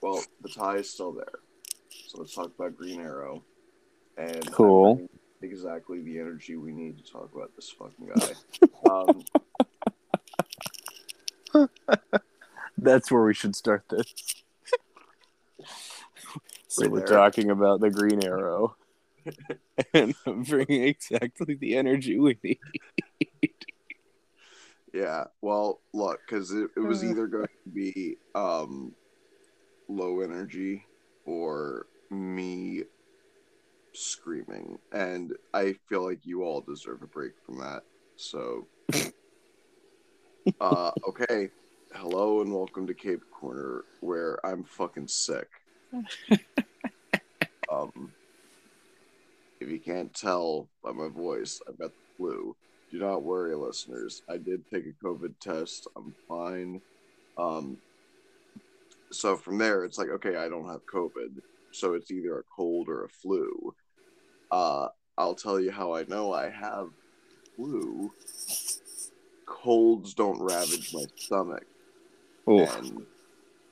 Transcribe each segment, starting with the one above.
well, the tie is still there. So let's talk about Green Arrow. And Cool. exactly the energy we need to talk about this fucking guy. um, That's where we should start this. so Right we're there. talking about the Green Arrow, and I'm bringing exactly the energy we need. yeah, well, look, because it, it was Uh. either going to be um, low energy or me screaming. And I feel like you all deserve a break from that. So, uh, okay. Hello and welcome to Cape Corner, where I'm fucking sick. um, if you can't tell by my voice, I've got the flu. Do not worry, listeners. I did take a COVID test. I'm fine. Um, so from there, it's like, okay, I don't have COVID. So it's either a cold or a flu. Uh, I'll tell you how I know I have flu. Colds don't ravage my stomach Oof. and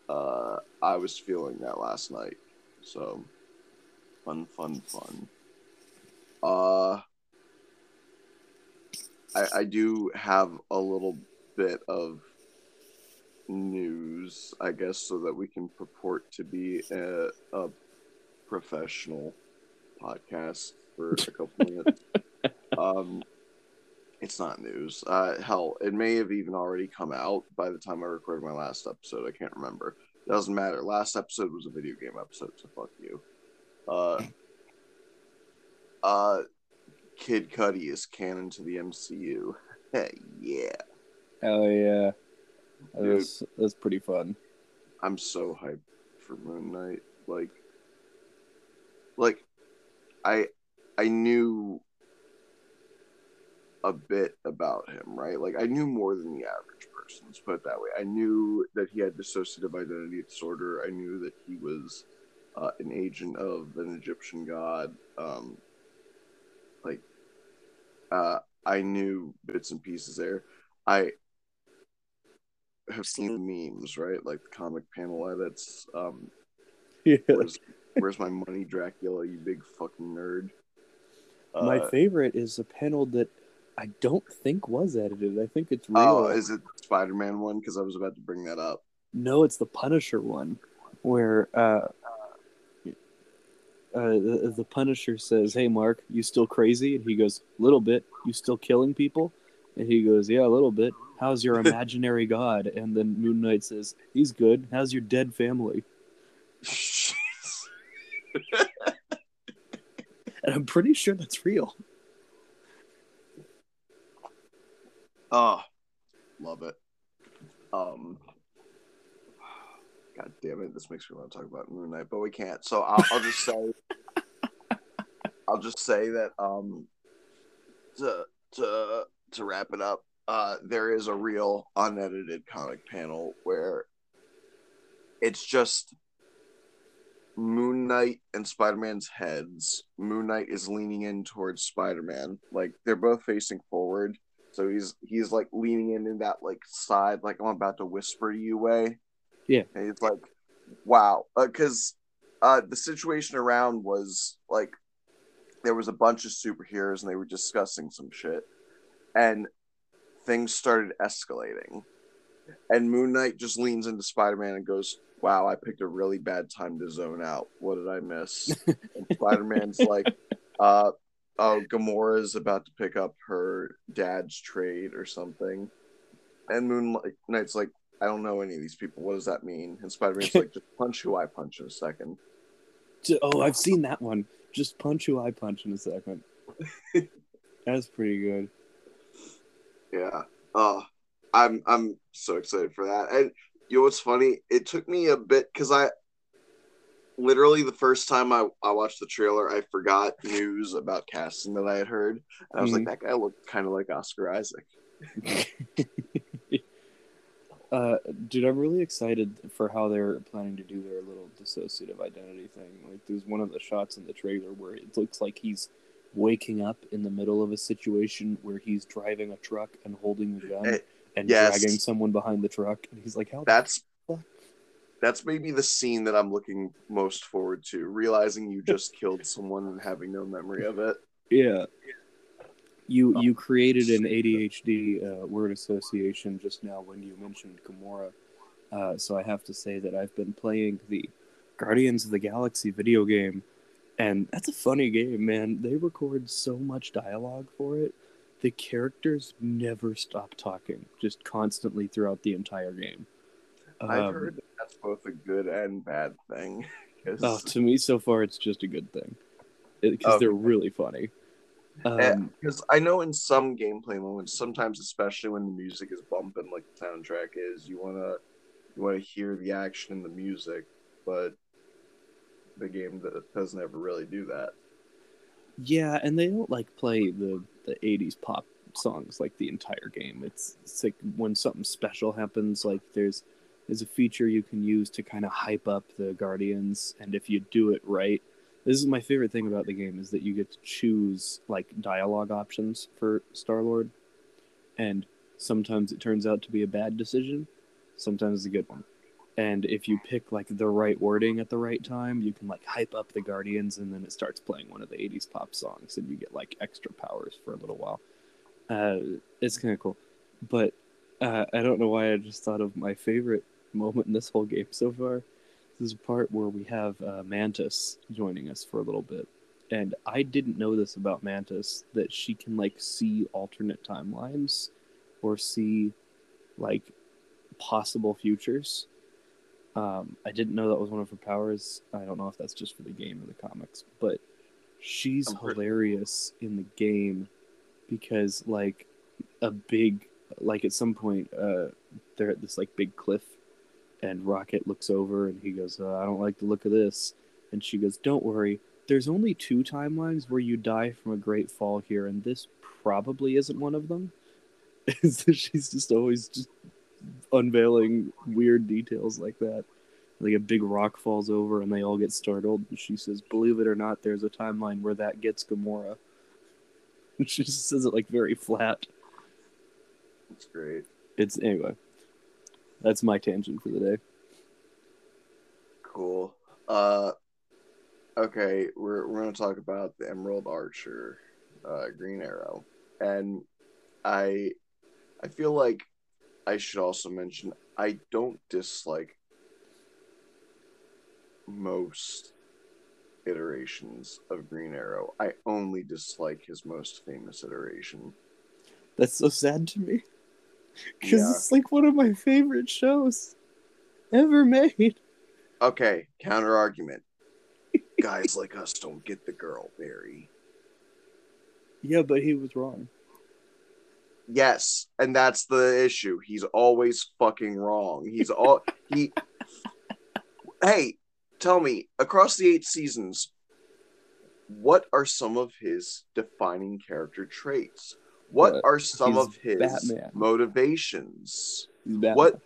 uh, I was feeling that last night. So fun, fun, fun. Uh, I, I do have a little bit of news, I guess, so that we can purport to be a, a professional podcast for a couple minutes. Um, it's not news. Uh, hell, it may have even already come out by the time I recorded my last episode. I can't remember. Doesn't matter. Last episode was a video game episode, so fuck you. Uh, uh, Kid Cudi is canon to the MCU. Yeah. Hell yeah, Dude. that's that's pretty fun. I'm so hyped for Moon Knight. Like, like, I, I knew a bit about him, right? Like, I knew more than the average person. Let's put it that way. I knew that he had dissociative identity disorder. I knew that he was uh, an agent of an Egyptian god. Um, like, uh, I knew bits and pieces there. I have seen the memes, right? Like the comic panel edits. Um, Yeah. where's, where's my money, Dracula? You big fucking nerd. My Uh, favorite is a panel that I don't think was edited. I think it's real. oh, is it Spider-Man one? Because I was about to bring that up. No, it's the Punisher one, where uh, uh, the, the Punisher says, "Hey, Mark, you still crazy?" And he goes, "Little bit. You still killing people?" And he goes, "Yeah, a little bit. How's your imaginary god?" And then Moon Knight says, "He's good. How's your dead family?" And I'm pretty sure that's real. oh, love it. Um, God damn it! This makes me want to talk about Moon Knight, but we can't. So I'll, I'll just say, I'll just say that um, to to to wrap it up, uh, there is a real unedited comic panel where it's just Moon Knight and Spider Man's heads. Moon Knight is leaning in towards Spider Man, like they're both facing forward. So he's he's like leaning in in that like side, like I'm about to whisper to you way. Yeah. and it's like, wow, because uh, the situation around was like there was a bunch of superheroes and they were discussing some shit, and things started escalating. And Moon Knight just leans into Spider Man and goes, Wow, I picked a really bad time to zone out. What did I miss? and Spider Man's like, uh, Oh, Gamora's about to pick up her dad's trade or something. And Moon Knight's like, I don't know any of these people. What does that mean? And Spider Man's like, Just punch who I punch in a second. Oh, I've seen that one. Just punch who I punch in a second. That's pretty good. Yeah. Oh, I'm I'm so excited for that. And you know what's funny? It took me a bit because I literally the first time I, I watched the trailer, I forgot news about casting that I had heard. And I was like, that guy looked kind of like Oscar Isaac. uh, dude, I'm really excited for how they're planning to do their little dissociative identity thing. Like, there's one of the shots in the trailer where it looks like he's waking up in the middle of a situation where he's driving a truck and holding the gun Eh, and yes. dragging someone behind the truck, and he's like, "How?" That's that's maybe the scene that I'm looking most forward to. Realizing you just killed someone and having no memory of it. Yeah. You you created an ADHD uh, word association just now when you mentioned Gamora. Uh, so I have to say that I've been playing the Guardians of the Galaxy video game, and that's a funny game, man. They record so much dialogue for it. The characters never stop talking, just constantly throughout the entire game. I've Um, heard that that's both a good and bad thing. Oh, to me, so far, it's just a good thing because Okay. they're really funny. Um, Eh, because I know in some gameplay moments, sometimes especially when the music is bumping like the soundtrack is, you wanna you wanna hear the action and the music, but the game that doesn't ever really do that. yeah, and they don't like play the the '80s pop songs like the entire game. It's, it's like when something special happens, like there's there's a feature you can use to kind of hype up the Guardians, and if you do it right, this is my favorite thing about the game is that you get to choose like dialogue options for Star Lord, and sometimes it turns out to be a bad decision, sometimes a good one. And if you pick like the right wording at the right time, you can like hype up the Guardians, and then it starts playing one of the '80s pop songs, and you get like extra powers for a little while. Uh, it's kind of cool, but uh, I don't know why I just thought of my favorite moment in this whole game so far. This is a part where we have uh, Mantis joining us for a little bit, and I didn't know this about Mantis that she can like see alternate timelines or see like possible futures. Um, I didn't know that was one of her powers. I don't know if that's just for the game or the comics, but she's I'm pretty- hilarious in the game because like a big like at some point uh they're at this like big cliff and Rocket looks over and he goes, uh, I don't like the look of this. And she goes, Don't worry. There's only two timelines where you die from a great fall here, and this probably isn't one of them. so she's just always just unveiling weird details like that. Like a big rock falls over and they all get startled. And she says, Believe it or not, there's a timeline where that gets Gamora. And she just says it like very flat. It's great. It's anyway. That's my tangent for the day. Cool. Uh okay, we're we're gonna talk about the Emerald Archer, uh Green Arrow. And I I feel like I should also mention I don't dislike most iterations of Green Arrow. I only dislike his most famous iteration. That's so sad to me. Because Yeah. it's like one of my favorite shows ever made. Okay, counter argument. Guys like us don't get the girl, Barry. Yeah, but he was wrong. Yes, and that's the issue. He's always fucking wrong. He's all he. Hey, tell me, across the eight seasons, what are some of his defining character traits? What Uh, are some he's of his Batman. motivations? What?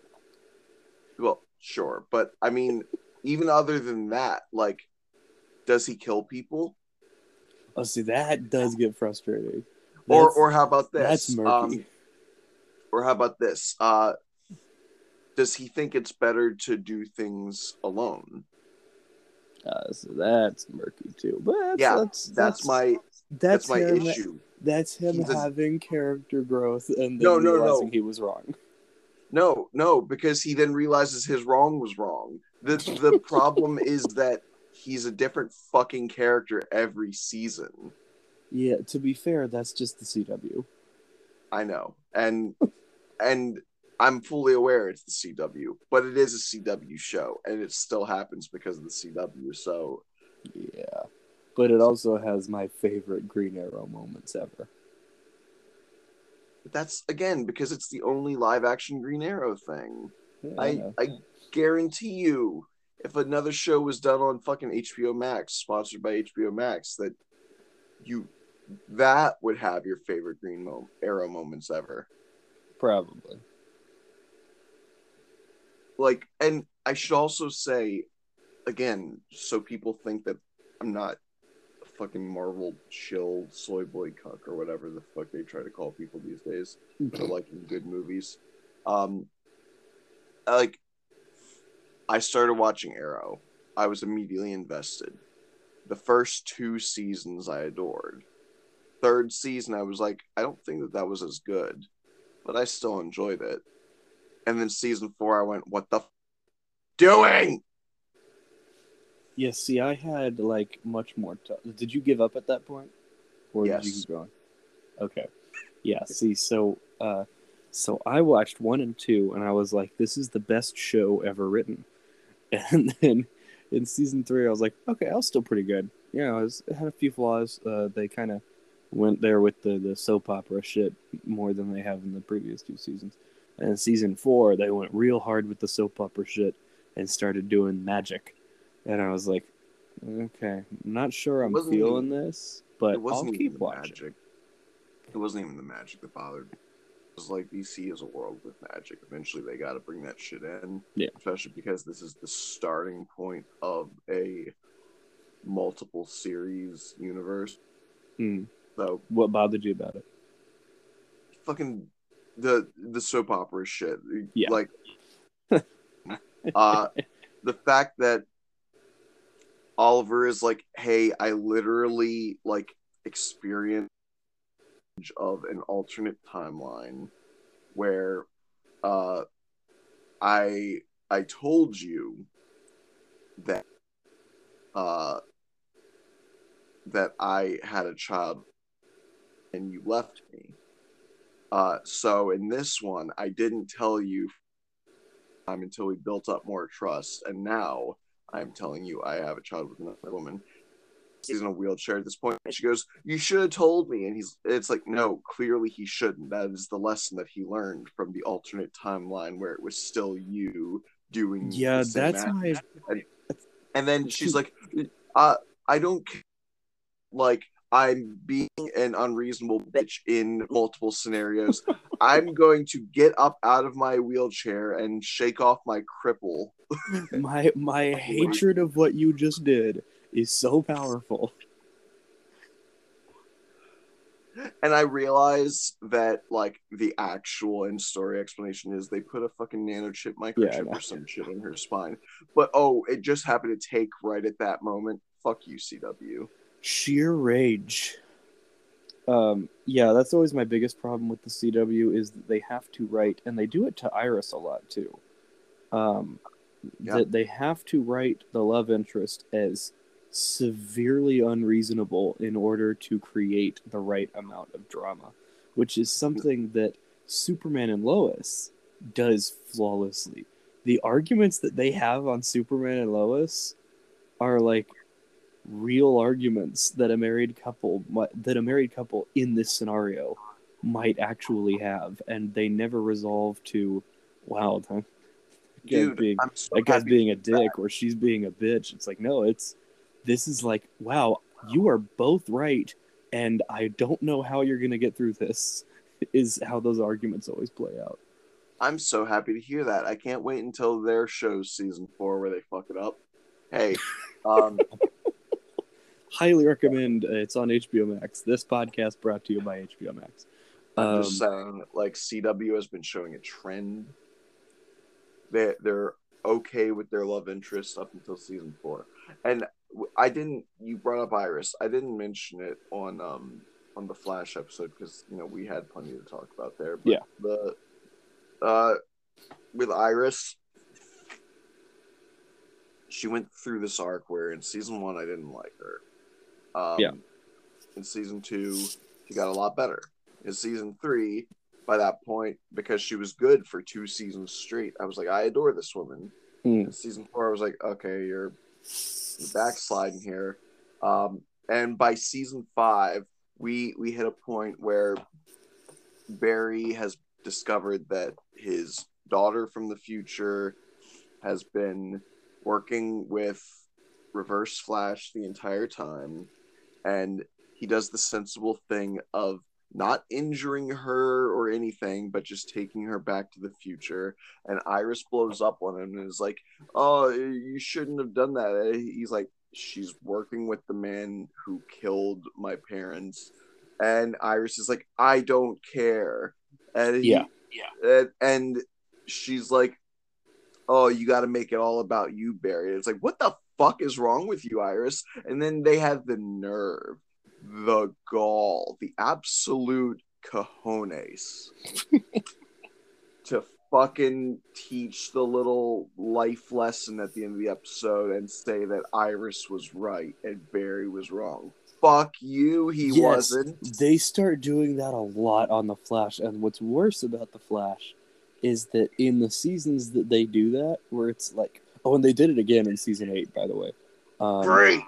Well, sure, but I mean, even other than that, like, does he kill people? Oh, see, that does get frustrating. Or, or how about this? that's murky. Um, or how about this? Uh, does he think it's better to do things alone? Uh, so that's murky too. But that's, Yeah, that's, That's, my that's that's, my him, issue. That's him He's a- having character growth and then No, no, no. he was wrong. No, no, because he then realizes his wrong was wrong. The the problem is that he's a different fucking character every season. Yeah, to be fair, that's just the CW. I know. And and I'm fully aware it's the CW, but it is a CW show and it still happens because of the CW. So Yeah. But it also has my favorite Green Arrow moments ever. but that's again because it's the only live action Green Arrow thing. Yeah, I know. I guarantee you if another show was done on fucking HBO Max, sponsored by HBO Max, that you that would have your favorite Green Mo- Arrow moments ever. Probably. like and i should also say again so people think that i'm not a fucking marvel chill soy boy cuck or whatever the fuck they try to call people these days for liking good movies um I like I started watching Arrow. I was immediately invested. The first two seasons I adored. Third season, I was like, I don't think that that was as good, but I still enjoyed it. And then season four, I went, what the f- doing? Yeah, see, I had like much more. T- did you give up at that point, or did you keep going? Okay, yeah. See, so uh, so I watched one and two, and I was like, "This is the best show ever written." And then in season three, I was like, "Okay, I was still pretty good." Yeah, it, was, it had a few flaws. Uh, they kind of went there with the the soap opera shit more than they have in the previous two seasons. And season four, they went real hard with the soap opera shit and started doing magic. And I was like, okay, I'm not sure I'm feeling this, but it I'll wasn't even keep watching. magic. It wasn't even the magic that bothered me. It was like DC is a world with magic. Eventually, they got to bring that shit in. Yeah. Especially because this is the starting point of a multiple series universe. Hmm. So What bothered you about it? fucking the the soap opera shit. Yeah. Like uh the fact that Oliver is like, hey, I literally like experienced of an alternate timeline where uh I I told you that uh that I had a child and you left me. Uh, so in this one, I didn't tell you um, until we built up more trust, and now I'm telling you I have a child with another woman. He's in a wheelchair at this point. And she goes, "You should have told me." And he's, it's like, no, clearly he shouldn't. That is the lesson that he learned from the alternate timeline where it was still you doing. Yeah, that's act. my And then she's like, uh, I don't like I'm being an unreasonable bitch in multiple scenarios. I'm going to get up out of my wheelchair and shake off my cripple. my my hatred of what you just did is so powerful. And I realize that like the actual in story explanation is they put a fucking nanochip Yeah, I microchip know. or some shit in her spine. But oh, it just happened to take right at that moment. Fuck you, CW. Sheer rage. Um, yeah, that's always my biggest problem with the CW is that they have to write, and they do it to Iris a lot too. Um, Yeah. That they have to write the love interest as severely unreasonable in order to create the right amount of drama, which is something that Superman and Lois does flawlessly. The arguments that they have on Superman and Lois are like real arguments that a married couple might, that a married couple in this scenario might actually have, and they never resolve to, wow, that guy's Dude, being so that guy's being a dick or she's being a bitch. It's like no, it's this is like wow, you are both right, and I don't know how you're gonna get through this. Is how those arguments always play out. I'm so happy to hear that. I can't wait until their show's season four where they fuck it up. Hey, um, Highly recommend. Uh, it's on HBO Max. This podcast brought to you by HBO Max. I'm Um, just saying, like CW has been showing a trend. They they're okay with their love interest up until season four, and I didn't. You brought up Iris. I didn't mention it on um on the Flash episode because you know we had plenty to talk about there. But Yeah. The uh with Iris, she went through this arc where in season one I didn't like her. Um, Yeah. In season two, she got a lot better. In season three, by that point, because she was good for two seasons straight, I was like, I adore this woman. In season four, I was like, okay, you're, you're backsliding here. Um, and by season five, we we hit a point where Barry has discovered that his daughter from the future has been working with Reverse Flash the entire time, and he does the sensible thing of not injuring her or anything, but just taking her back to the future. And Iris blows up on him and is like, "Oh, you shouldn't have done that." He's like, "She's working with the man who killed my parents," and Iris is like, "I don't care." And he, Yeah. and, and she's like, "Oh, you got to make it all about you, Barry." It's like, what the fuck is wrong with you, Iris? And then they have the nerve, the gall, the absolute cojones to fucking teach the little life lesson at the end of the episode and say that Iris was right and Barry was wrong. Fuck you, he Yes, wasn't. They start doing that a lot on the Flash, and what's worse about the Flash is that in the seasons that they do that, where it's like, oh, and they did it again in season eight, by the way. Um, Great.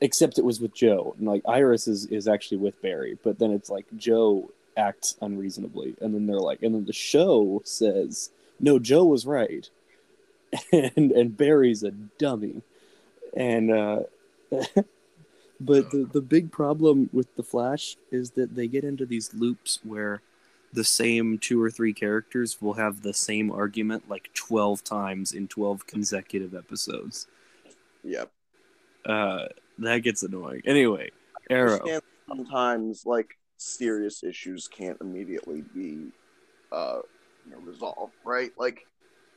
except it was with Joe, and like Iris is is actually with Barry, but then it's like Joe acts unreasonably, and then they're like, and then the show says, no, Joe was right, and and Barry's a dummy, and uh, but the the big problem with the Flash is that they get into these loops where the same two or three characters will have the same argument like 12 times in 12 consecutive episodes. Yep. uh that gets annoying. Anyway arrow. Sometimes like serious issues can't immediately be uh you know, resolved right? Like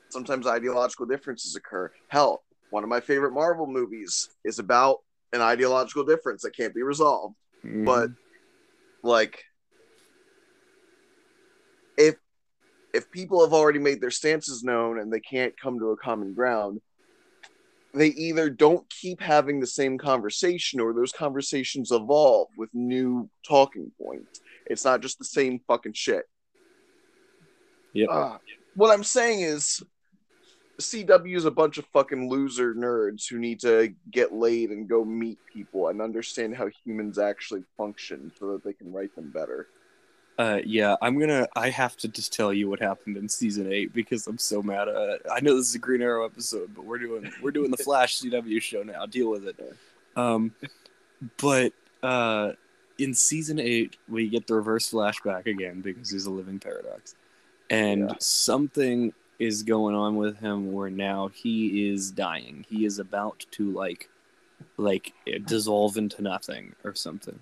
sometimes ideological differences occur. Hell one of my favorite marvel movies is about an ideological difference that can't be resolved. But like if if people have already made their stances known and they can't come to a common ground they either don't keep having the same conversation or those conversations evolve with new talking points it's not just the same fucking shit Yep. Uh, what i'm saying is CW is a bunch of fucking loser nerds who need to get laid and go meet people and understand how humans actually function so that they can write them better. Uh, yeah, I'm gonna. I have to just tell you what happened in season eight because I'm so mad at it. I know this is a Green Arrow episode, but we're doing we're doing the Flash CW show now. Deal with it. Um, but uh, in season eight, we get the Reverse Flash back again because he's a living paradox, and Yeah. something is going on with him where now he is dying. He is about to like, like dissolve into nothing or something.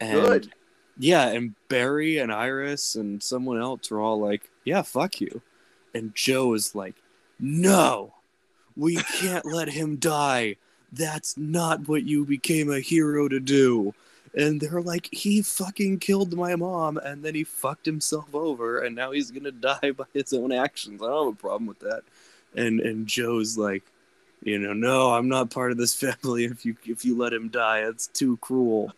And Good. Yeah, and Barry and Iris and someone else are all like, "Yeah, fuck you," and Joe is like, "No, we can't let him die. That's not what you became a hero to do." And they're like, "He fucking killed my mom, and then he fucked himself over, and now he's gonna die by his own actions. I don't have a problem with that." And and Joe's like, "You know, no, I'm not part of this family. If you if you let him die, it's too cruel."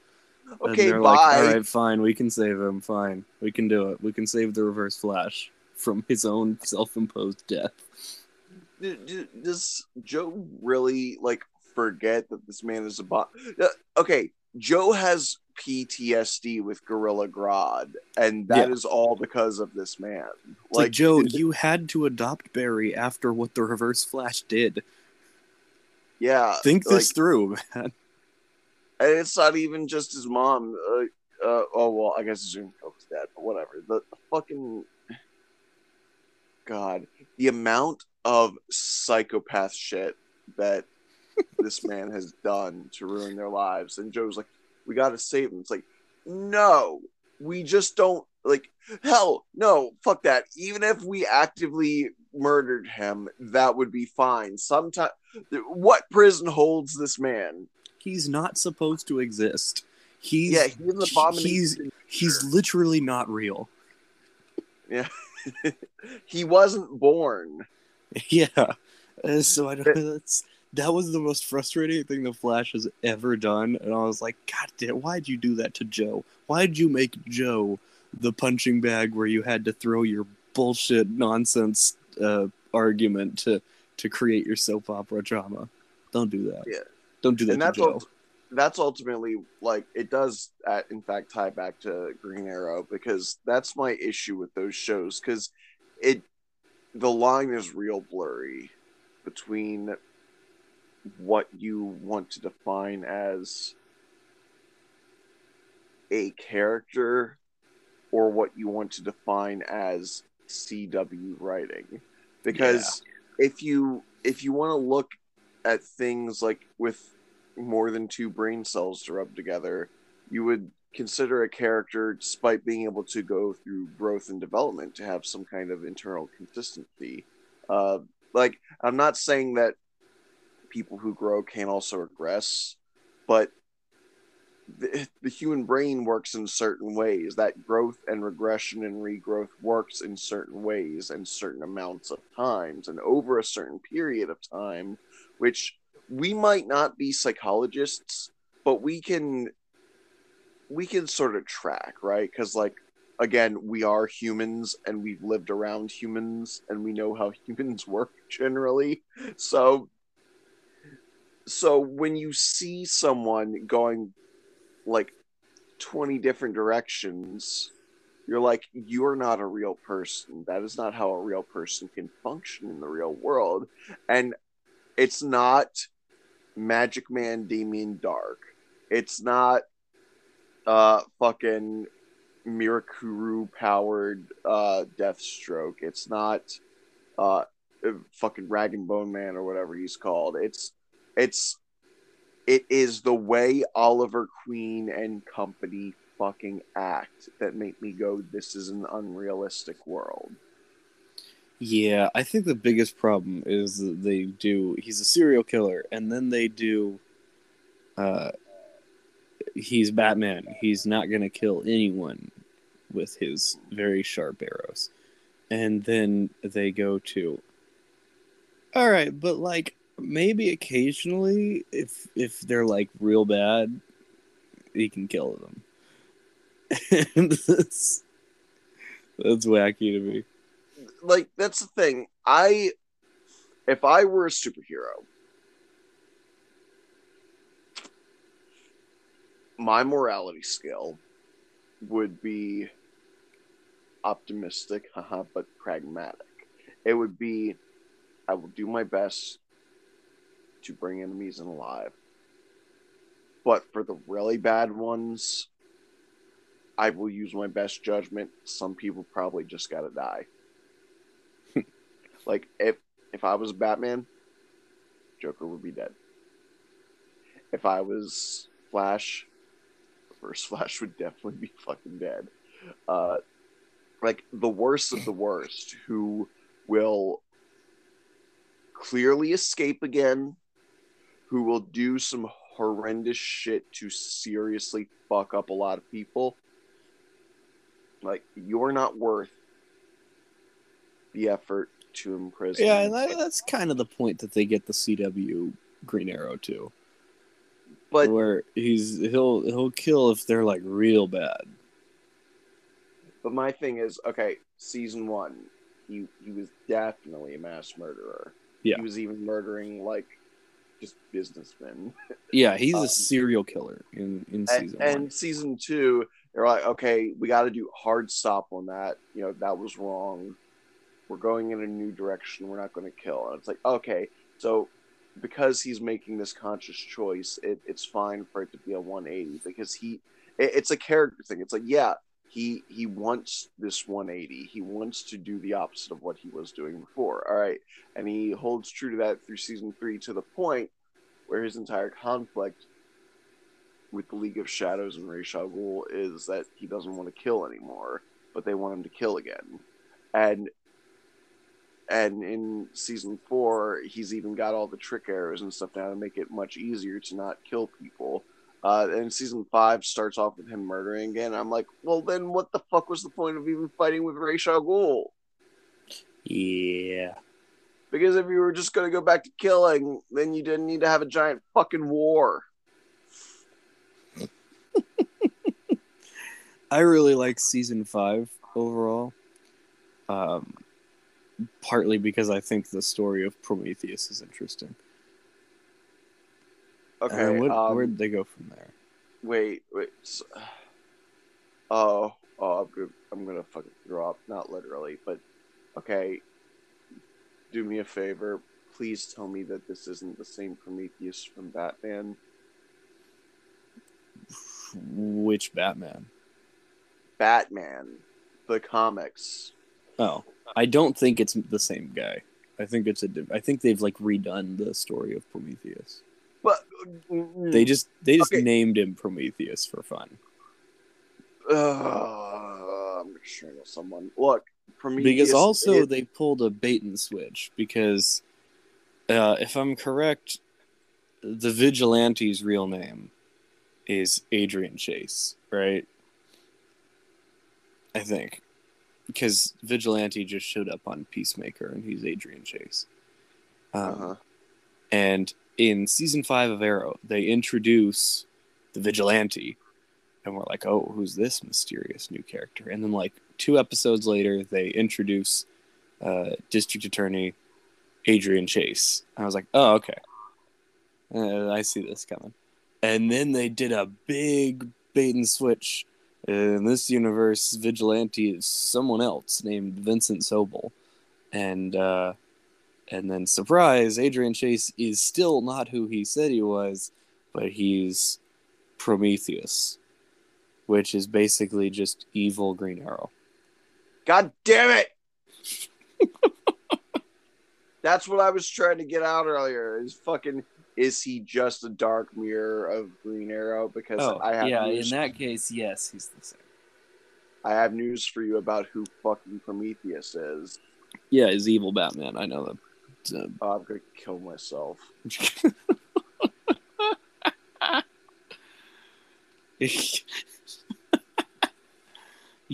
Okay, bye. like, all right, fine, we can save him. Fine, we can do it. We can save the Reverse Flash from his own self-imposed death. Does Joe really like forget that this man is a bot? Uh, Okay, Joe has PTSD with Gorilla Grodd, and that is Yeah. all because of this man. It's like, Joe, you had to adopt Barry after what the Reverse Flash did. yeah, Think like, this through, man. And it's not even just his mom. Uh, uh, oh well, I guess Zoom was dead, but whatever. The, the fucking God, the amount of psychopath shit that this man has done to ruin their lives, and Joe's like, "We got to save him." It's like, no, we just don't like. Hell, no, fuck that. Even if we actively murdered him, that would be fine. Sometimes, what prison holds this man? He's not supposed to exist. He's yeah, he's an abomination. he's he's literally not real. Yeah, he wasn't born. Yeah. Uh, so I don't that's that was the most frustrating thing the Flash has ever done, and I was like, God damn, why'd you do that to Joe? Why'd you make Joe the punching bag where you had to throw your bullshit nonsense uh, argument to to create your soap opera drama? Don't do that. Yeah. Don't do that and that's that's ultimately like it does uh, in fact tie back to Green Arrow because that's my issue with those shows because it the line is real blurry between what you want to define as a character or what you want to define as CW writing. Because if you if you want to look at things like with more than two brain cells to rub together, you would consider a character, despite being able to go through growth and development, to have some kind of internal consistency. Uh, like I'm not saying that people who grow can't also regress, but the, the human brain works in certain ways. That growth and regression and regrowth works in certain ways and certain amounts of times and over a certain period of time, which we might not be psychologists, but we can we can sort of track, right? Because like again, we are humans and we've lived around humans and we know how humans work generally. So so when you see someone going like 20 different directions you're like you're not a real person that is not how a real person can function in the real world and it's not magic man damien darhk. It's not uh fucking mirakuru powered uh deathstroke. It's not uh fucking rag and bone man or whatever he's called. It's it's it is the way Oliver Queen and company fucking act that make me go, this is an unrealistic world. Yeah, I think the biggest problem is they do. He's a serial killer, and then they do. Uh, he's Batman. He's not gonna kill anyone with his very sharp arrows, and then they go to. All right, but like maybe occasionally, if if they're like real bad, he can kill them. And that's that's wacky to me. Like that's the thing. I if I were a superhero, my morality scale would be optimistic, haha, but pragmatic. It would be I will do my best to bring enemies in alive. But for the really bad ones, I will use my best judgment. Some people probably just gotta die. Like if if I was Batman, Joker would be dead. If I was Flash, first Flash would definitely be fucking dead. Uh, like the worst of the worst, who will clearly escape again who will do some horrendous shit to seriously fuck up a lot of people. Like you're not worth the effort to imprison. Yeah, and that, that's kind of the point that they get the CW Green Arrow too. But where he's he'll he'll kill if they're like real bad. But my thing is, okay, season one, he he was definitely a mass murderer. Yeah. He was even murdering like just businessmen. Yeah, he's Um, a serial killer in in season and one. season two, they're like, okay, we got to do hard stop on that. You know, that was wrong. We're going in a new direction. We're not going to kill. And it's like, okay, so because he's making this conscious choice, it, it's fine for it to be a 180 because he, it, it's a character thing. It's like, yeah, he he wants this 180. He wants to do the opposite of what he was doing before. All right, and he holds true to that through season three to the point where his entire conflict with the League of Shadows and Ra's al Ghul is that he doesn't want to kill anymore, but they want him to kill again. And and in season four, he's even got all the trick arrows and stuff now to make it much easier to not kill people. Uh, and season five starts off with him murdering again. I'm like, well, then what the fuck was the point of even fighting with Ra's al Ghul? Yeah. Because if you were just going to go back to killing, then you didn't need to have a giant fucking war. I really like season five overall. Um, partly because I think the story of Prometheus is interesting. Okay, Uh, what, um, where'd they go from there? Wait, wait. s oh, oh, I'm gonna, I'm gonna fucking up. Not literally, but okay. Do me a favor. Please tell me that this isn't the same Prometheus from Batman. Which Batman? Batman, the comics. Oh, I don't think it's the same guy. I think it's a. I think they've like redone the story of Prometheus. But They just they just Okay. named him Prometheus for fun. Uh, I'm gonna strangle someone. Look, Prometheus because also it- they pulled a bait and switch because uh, if i'm correct the vigilante's real name is adrian chase right i think because vigilante just showed up on peacemaker and he's adrian chase. Um, uh-huh. and in season five of arrow they introduce the vigilante and we're like oh who's this mysterious new character? And then like two episodes later they introduce uh, district attorney adrian chase. I was like oh okay. Uh, i see this coming. And then they did a big bait and switch in this universe vigilante is someone else named vincent sobel and uh, and then surprise adrian chase is still not who he said he was but he's prometheus which is basically just evil green arrow God damn it! That's what I was trying to get out earlier. Is fucking is he just a dark mirror of Green Arrow? Because oh, I have Oh, yeah in that case yes he's the same I have news for you about who fucking Prometheus is. yeah he's evil batman i know that Oh, I'm gonna kill myself.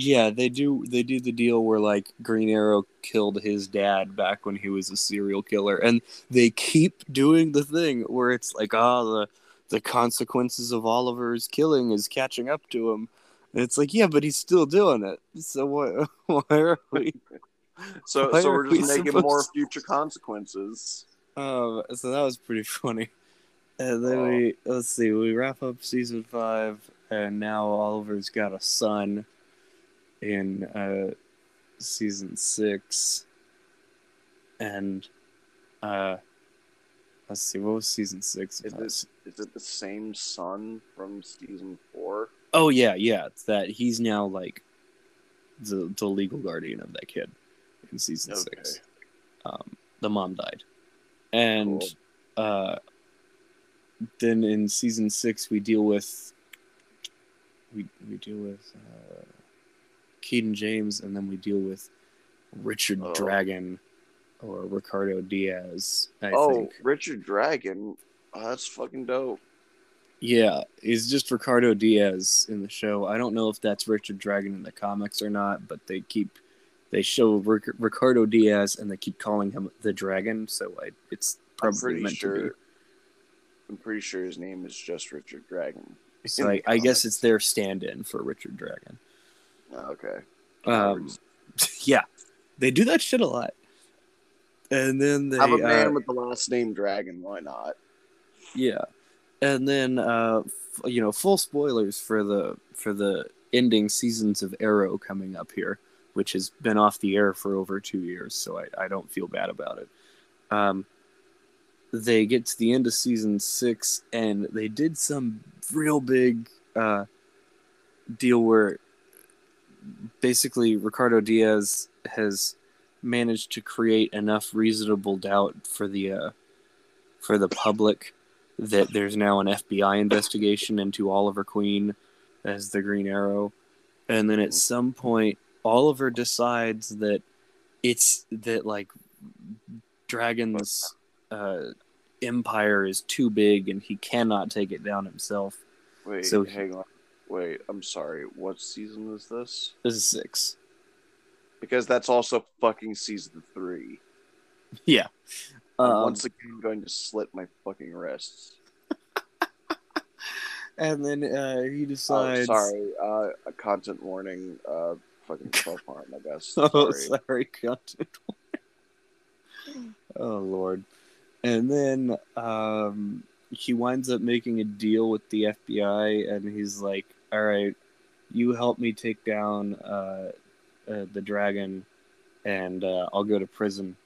yeah, they do. They do the deal where like Green Arrow killed his dad back when he was a serial killer, and they keep doing the thing where it's like, ah, the the consequences of Oliver's killing is catching up to him. And it's like, yeah, but he's still doing it. So what? Why are we? So, Why so we're we just making supposed more future consequences. Um, so that was pretty funny. And then Oh. we let's see, we wrap up season five, and now Oliver's got a son in uh, season six, and uh, let's see, what was season six? Is this is it the same son from season four? Oh yeah, yeah. It's that he's now like the the legal guardian of that kid in season six. Um, the mom died, and Cool. uh, then in season six we deal with we we deal with uh, Cayden James, and then we deal with Richard Oh. Dragon or Ricardo Diaz. I oh, think. Richard Dragon. Oh, that's fucking dope. Yeah, he's just Ricardo Diaz in the show. I don't know if that's Richard Dragon in the comics or not, but they keep they show Ric- Ricardo Diaz and they keep calling him the Dragon, so I, it's probably pretty meant to sure. be. I'm pretty sure his name is just Richard Dragon. So I, I guess it's their stand-in for Richard Dragon. Oh, okay. Um, yeah, they do that shit a lot. And then they I'm a man uh, with the last name Dragon. Why not? Yeah, and then uh, f- you know, full spoilers for the for the ending seasons of Arrow coming up here, which has been off the air for over two years, so I, I don't feel bad about it. Um, they get to the end of season six, and they did some real big uh, deal where basically Ricardo Diaz has managed to create enough reasonable doubt for the uh, for the public that there's now an FBI investigation into Oliver Queen as the Green Arrow, and then at some point Oliver decides that it's that like Dragon's uh, empire is too big and he cannot take it down himself. Wait, So- hang on. Wait, I'm sorry. What season is this? This is six. Because that's also fucking season three. Yeah. Um, once again going to slit my fucking wrists. and then uh, he Oh, decides. sorry. Uh, a content warning. Uh, fucking self harm. I guess. Oh, Sorry. sorry, content. oh Lord. And then um, he winds up making a deal with the FBI, and he's like, "All right, you help me take down uh, uh, the dragon, and uh, I'll go to prison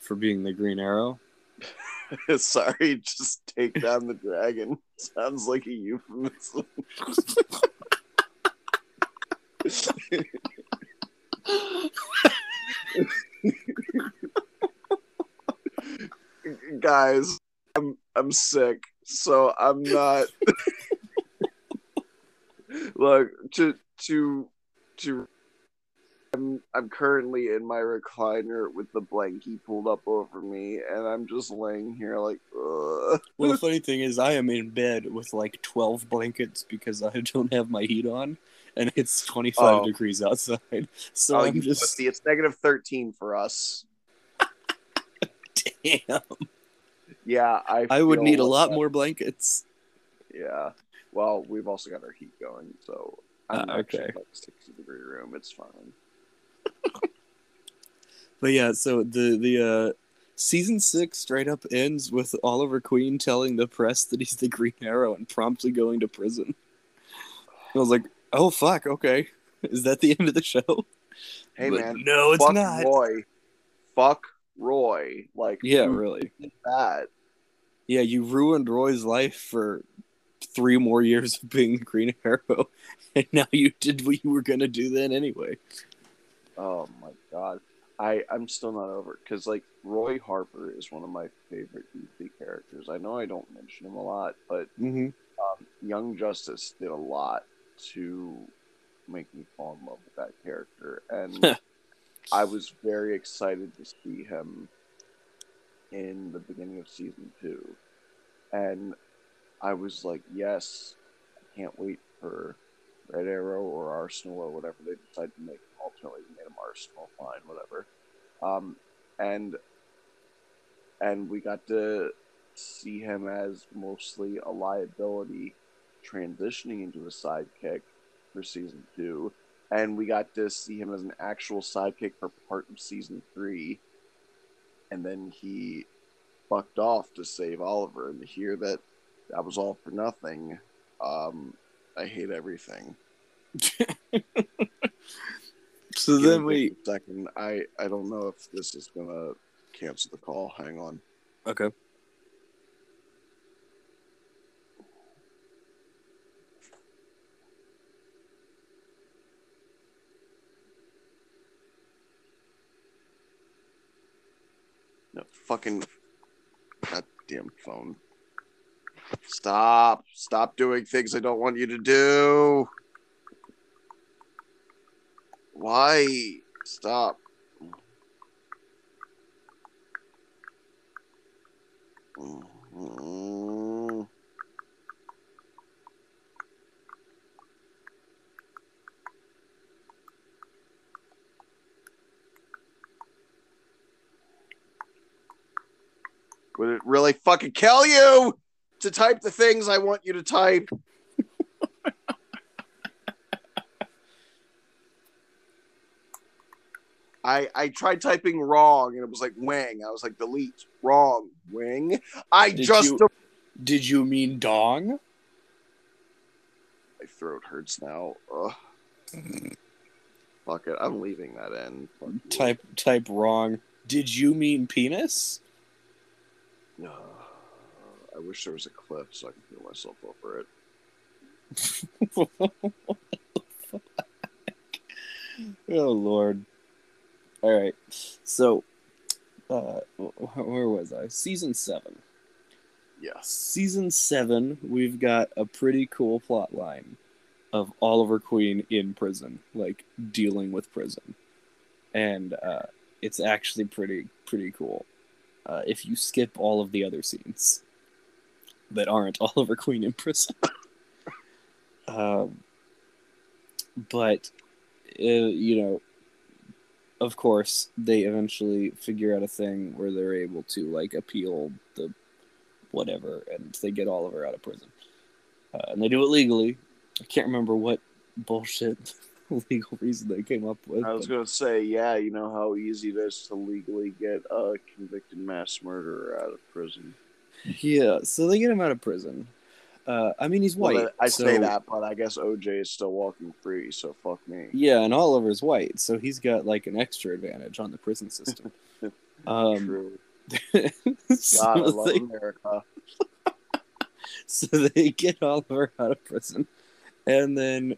for being the Green Arrow." sorry. Just take down the dragon. Sounds like a euphemism. Guys, I'm I'm sick, so I'm not. Look to to to I'm I'm currently in my recliner with the blankie pulled up over me, and I'm just laying here like, ugh. Well, the funny thing is, I am in bed with like 12 blankets because I don't have my heat on, and it's 25 Oh. degrees outside. So Oh, I'm just see, it's negative thirteen for us. damn. Yeah, I. I would need a lot that. more blankets. Yeah. Well, we've also got our heat going, so I'm actually okay. like sixty degree room. It's fine. But yeah, so the the uh, season six straight up ends with Oliver Queen telling the press that he's the Green Arrow and promptly going to prison. I was like, oh fuck, okay, is that the end of the show? Hey But man, no, it's fuck not. Roy. Fuck Roy. Like Yeah, really. that. Yeah, you ruined Roy's life for three more years of being Green Arrow, and now you did what you were gonna do then anyway. Oh my god. I I'm still not over it because like Roy Harper is one of my favorite DC characters. I know I don't mention him a lot, but Mm-hmm. um, Young Justice did a lot to make me fall in love with that character, and I was very excited to see him in the beginning of season two, and I was like, yes, I can't wait for Red Arrow or Arsenal or whatever they decide to make. Ultimately, they made him Arsenal, fine, whatever. Um, and and we got to see him as mostly a liability, transitioning into a sidekick for season two, and we got to see him as an actual sidekick for part of season three, and then he fucked off to save Oliver, and to hear that that was all for nothing, um, I hate everything. So Give then we second. I I don't know if this is gonna cancel the call. Hang on. okay. No fucking goddamn phone. Stop. Stop doing things I don't want you to do. Why? Stop. Would it really fucking kill you to type the things I want you to type? I I tried typing wrong and it was like wing. I was like delete wrong wing. I Did just you- Did you mean dong? my throat hurts now. Ugh. Fuck it. I'm leaving that in. Fuck you. Type type wrong. Did you mean penis? Ugh. I wish there was a clip so I could feel myself over it. oh lord. All right. So, uh, where was I? Season seven. Yes. Season seven, we've got a pretty cool plot line of Oliver Queen in prison, like dealing with prison, and uh, it's actually pretty pretty cool. Uh, if you skip all of the other scenes that aren't Oliver Queen in prison, um, but uh, you know, of course, they eventually figure out a thing where they're able to like appeal the whatever, and they get Oliver out of prison. Uh, and they do it legally. I can't remember what bullshit legal reason they came up with. I was but- gonna say, yeah, you know how easy it is to legally get a convicted mass murderer out of prison. Yeah, so they get him out of prison. Uh, I mean, he's white. Well, I say that, but I guess OJ is still walking free, so fuck me. Yeah, and Oliver's white, so he's got like an extra advantage on the prison system. um, True. so God, I love they- America. so they get Oliver out of prison, and then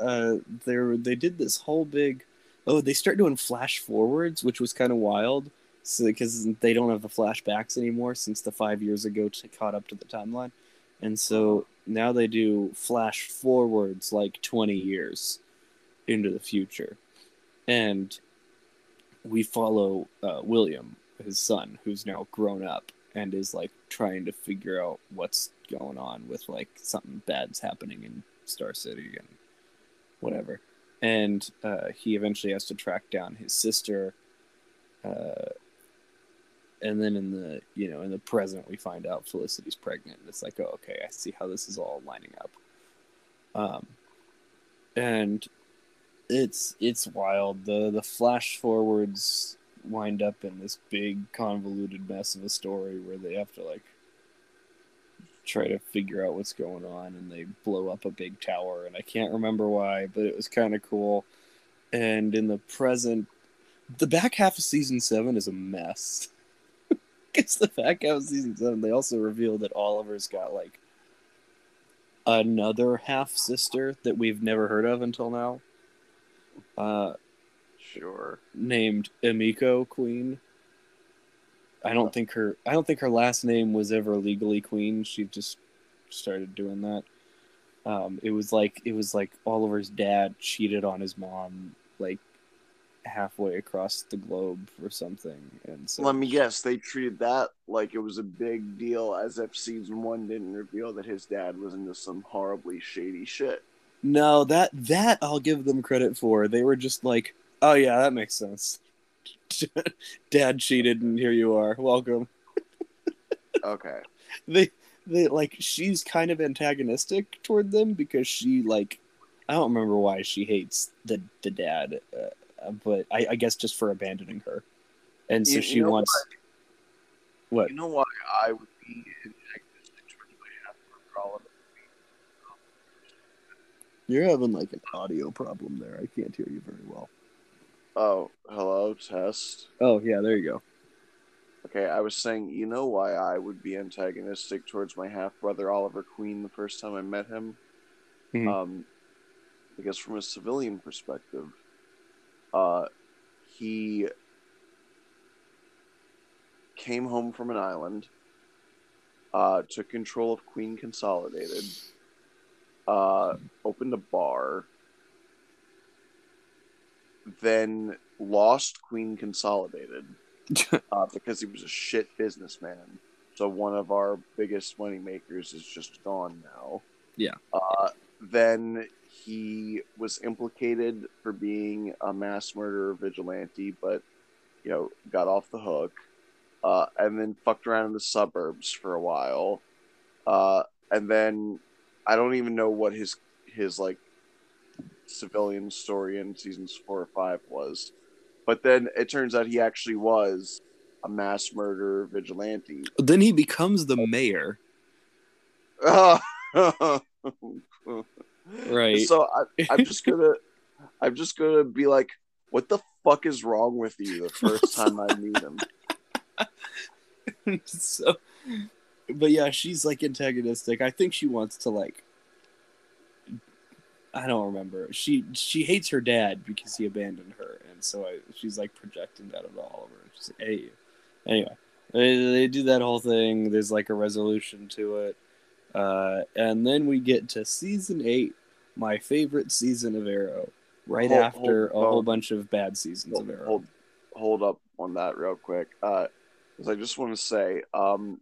uh, they they did this whole big. Oh, they start doing flash forwards, which was kind of wild. Because they don't have the flashbacks anymore since the five years ago caught up to the timeline, and so now they do flash forwards like twenty years into the future, and we follow uh, William, his son, who's now grown up and is like trying to figure out what's going on with like something bad's happening in Star City and whatever. And uh, he eventually has to track down his sister. Uh, and then in the you know in the present we find out Felicity's pregnant. It's like oh okay I see how this is all lining up. Um, and it's it's wild. The the flash forwards wind up in this big convoluted mess of a story where they have to like try to figure out what's going on and they blow up a big tower and I can't remember why, but it was kind of cool. And in the present the back half of season 7 is a mess. It's the back half of season 7 they also reveal that Oliver's got like another half sister that we've never heard of until now. Uh Sure. named Emiko Queen. I don't think her I don't think her last name was ever legally Queen. She just started doing that. Um, it was like it was like Oliver's dad cheated on his mom like halfway across the globe or something, and so Let me guess, they treated that like it was a big deal as if season one didn't reveal that his dad was into some horribly shady shit. No, that that I'll give them credit for. They were just like, "Oh yeah, that makes sense." Dad cheated, and here you are. Welcome. Okay. They they like she's kind of antagonistic toward them because she like I don't remember why she hates the the dad, uh, but I, I guess just for abandoning her, and so You- she you know wants what? You know why I would be antagonistic towards my half brother Oliver? You're having like an audio problem there. I can't hear you very well. Oh, hello, test. Oh yeah, there you go. Okay, I was saying, you know why I would be antagonistic towards my half brother Oliver Queen the first time I met him? Mhm. Um, because from a civilian perspective, uh, he came home from an island, uh, took control of Queen Consolidated, uh, opened a bar, then lost Queen Consolidated uh, because he was a shit businessman. So one of our biggest money makers is just gone now. Yeah. Uh, then he was implicated for being a mass murderer vigilante, but you know got off the hook. Uh, and then fucked around in the suburbs for a while. Uh, and then I don't even know what his his like civilian story in seasons four or five was. But then it turns out he actually was a mass murderer vigilante. then he becomes the mayor, right? So I, I'm just gonna, I'm just gonna be like, what the fuck is wrong with you? The first time I meet him. so, but yeah, she's like antagonistic. I think she wants to like. I don't remember. She she hates her dad because he abandoned her, and so I, she's like projecting that onto Oliver. She's like, hey, anyway, they, they do that whole thing. There's like a resolution to it, uh, and then we get to season eight, my favorite season of Arrow. Right Hold- after hold- a whole hold- bunch of bad seasons Hold, of Arrow. hold, hold up on that real quick. Uh, because I just want to say, um,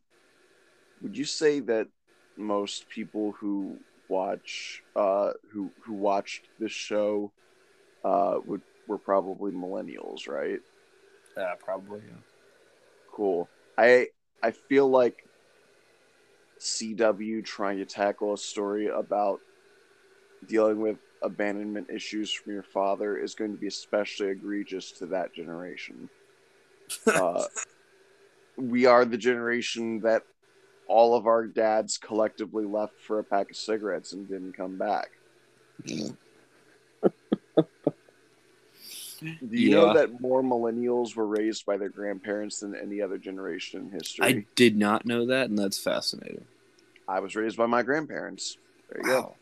would you say that most people who watch, uh, who who watched this show, uh, would were probably millennials, right? Yeah, probably. Yeah. Cool. I I feel like CW trying to tackle a story about dealing with abandonment issues from your father is going to be especially egregious to that generation. Uh, we are the generation that all of our dads collectively left for a pack of cigarettes and didn't come back. Do you know that more millennials were raised by their grandparents than any other generation in history? I did not know that, and that's fascinating. I was raised by my grandparents. There you go.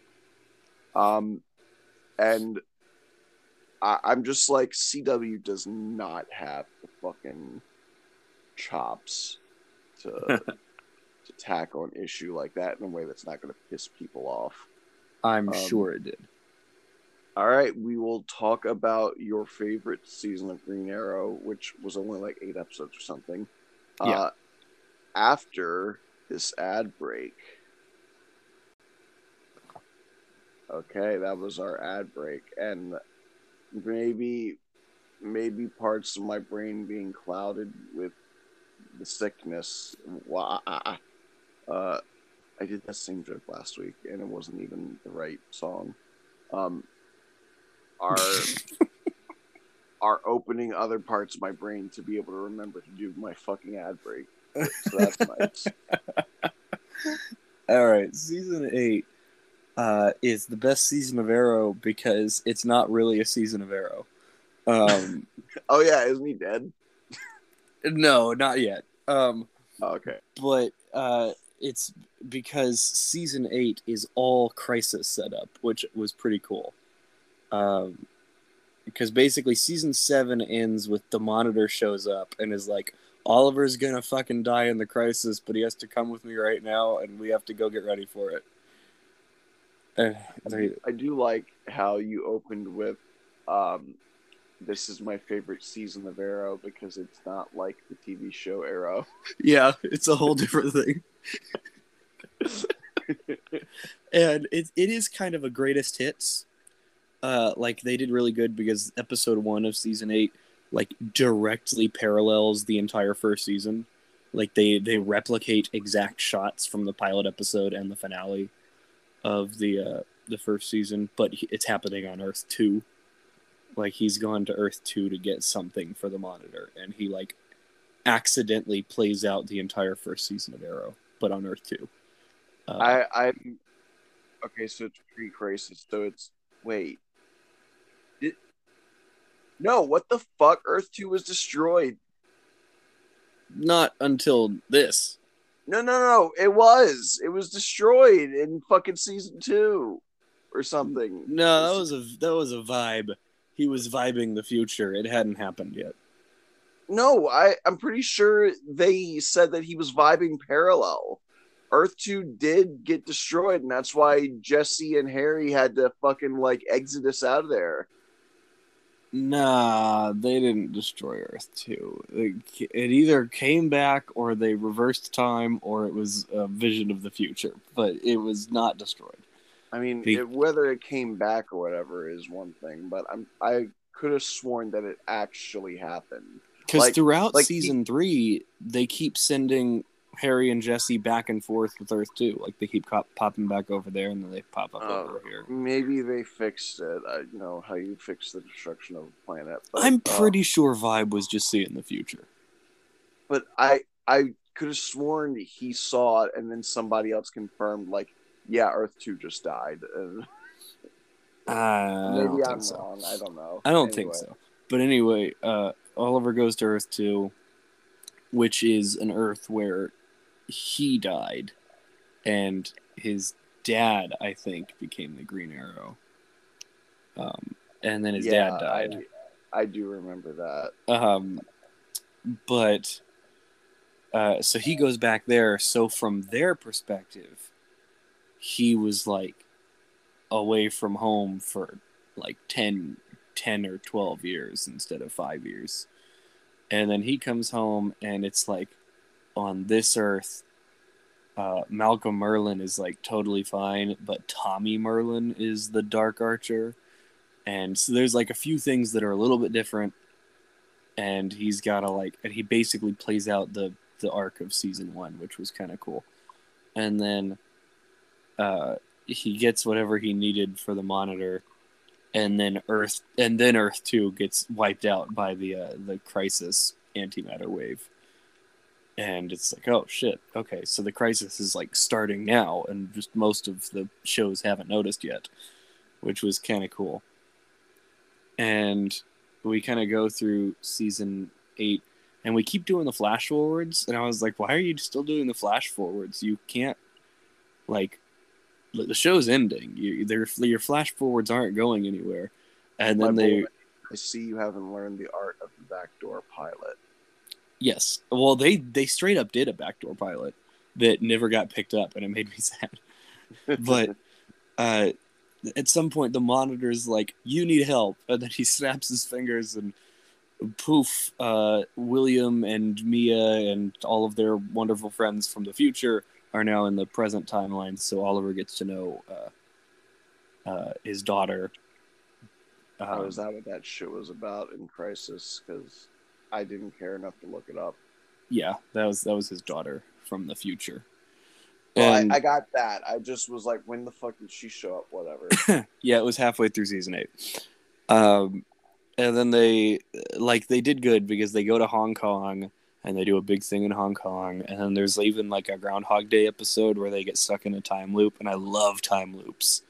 Um, and I, I'm just like CW does not have the fucking chops to to tackle an issue like that in a way that's not going to piss people off. I'm Um, sure it did. All right, we will talk about your favorite season of Green Arrow, which was only like eight episodes or something. Yeah. Uh, after this ad break. Okay, that was our ad break, and maybe, maybe parts of my brain being clouded with the sickness. Wah- Uh, I did that same joke last week, and it wasn't even the right song. Um, are are opening other parts of my brain to be able to remember to do my fucking ad break. So that's nice. All right, season eight uh, is the best season of Arrow because it's not really a season of Arrow. Um, Oh yeah, isn't he dead? no, not yet. Um, Oh, okay. but uh, it's because season eight is all crisis setup, which was pretty cool. Um, because basically season seven ends with the monitor shows up and is like, Oliver's gonna fucking die in the crisis, but he has to come with me right now, and we have to go get ready for it. Uh, I do like how you opened with, um, "This is my favorite season of Arrow" because it's not like the TV show Arrow. yeah, it's a whole different thing. and it it is kind of a greatest hits. Uh, like they did really good because episode one of season eight like directly parallels the entire first season. Like they they replicate exact shots from the pilot episode and the finale of the uh, the first season, but it's happening on Earth two. Like he's gone to Earth two to get something for the monitor, and he like accidentally plays out the entire first season of Arrow, but on Earth two. Uh, I I'm okay. So it's pre-crisis. So it's wait. Did, no, what the fuck? Earth Two was destroyed. not until this. No, no, no. It was. It was destroyed in fucking season two, or something. No, that was a that was a vibe. He was vibing the future. It hadn't happened yet. No, I I'm pretty sure they said that he was vibing parallel. Earth 2 did get destroyed, and that's why Jesse and Harry had to fucking like exit us out of there. Nah, they didn't destroy Earth two. It, it either came back, or they reversed time, or it was a vision of the future. But it was not destroyed. I mean, Be- it, whether it came back or whatever is one thing, but I'm I could have sworn that it actually happened. Because Like- throughout like season three, they keep sending Harry and Jesse back and forth with Earth two. Like they keep cop- popping back over there, and then they pop up Oh. over here. Maybe they fixed it. I, know how you fix the destruction of a planet. But, I'm uh, pretty sure Vibe was just seeing the future. but I I could have sworn he saw it, and then somebody else confirmed, like, yeah, Earth Two just died. Uh, maybe don't I'm so. wrong. I don't know. I don't Anyway, think so. But anyway, uh, Oliver goes to Earth 2, which is an Earth where he died, and his dad, I think, became the Green Arrow. Um, and then his yeah, dad died. I, I do remember that. Um, but uh, so he goes back there. So from their perspective, he was like away from home for like 10, 10 or 12 years instead of five years. And then he comes home and it's like on this earth, uh, Malcolm Merlyn is like totally fine, but Tommy Merlyn is the Dark Archer. And so there's like a few things that are a little bit different. And he's got to like and he basically plays out the the arc of season one which was kind of cool. And then uh he gets whatever he needed for the monitor. And then earth and then earth 2 gets wiped out by the uh, the crisis antimatter wave and it's like oh shit okay so the crisis is like starting now and just most of the shows haven't noticed yet which was kind of cool. And we kind of go through season eight and we keep doing the flash forwards and i was like why are you still doing the flash forwards? You can't like the show's ending. You your flash forwards aren't going anywhere. And then My they boy, I see you haven't learned the art of the backdoor pilot. Yes well they they straight up did a backdoor pilot that never got picked up and it made me sad but uh at some point the monitor's like, "You need help," and then he snaps his fingers and poof, uh, William and Mia and all of their wonderful friends from the future are now in the present timeline. So Oliver gets to know uh, uh, his daughter. oh, Um, is that what that shit was about in Crisis? Because I didn't care enough to look it up. yeah, that was that was his daughter from the future. Well, I, I got that. I just was like, when the fuck did she show up? Whatever. yeah, it was halfway through season eight. Um, and then they like they did good because they go to Hong Kong and they do a big thing in Hong Kong, and then there's even like a Groundhog Day episode where they get stuck in a time loop, and I love time loops.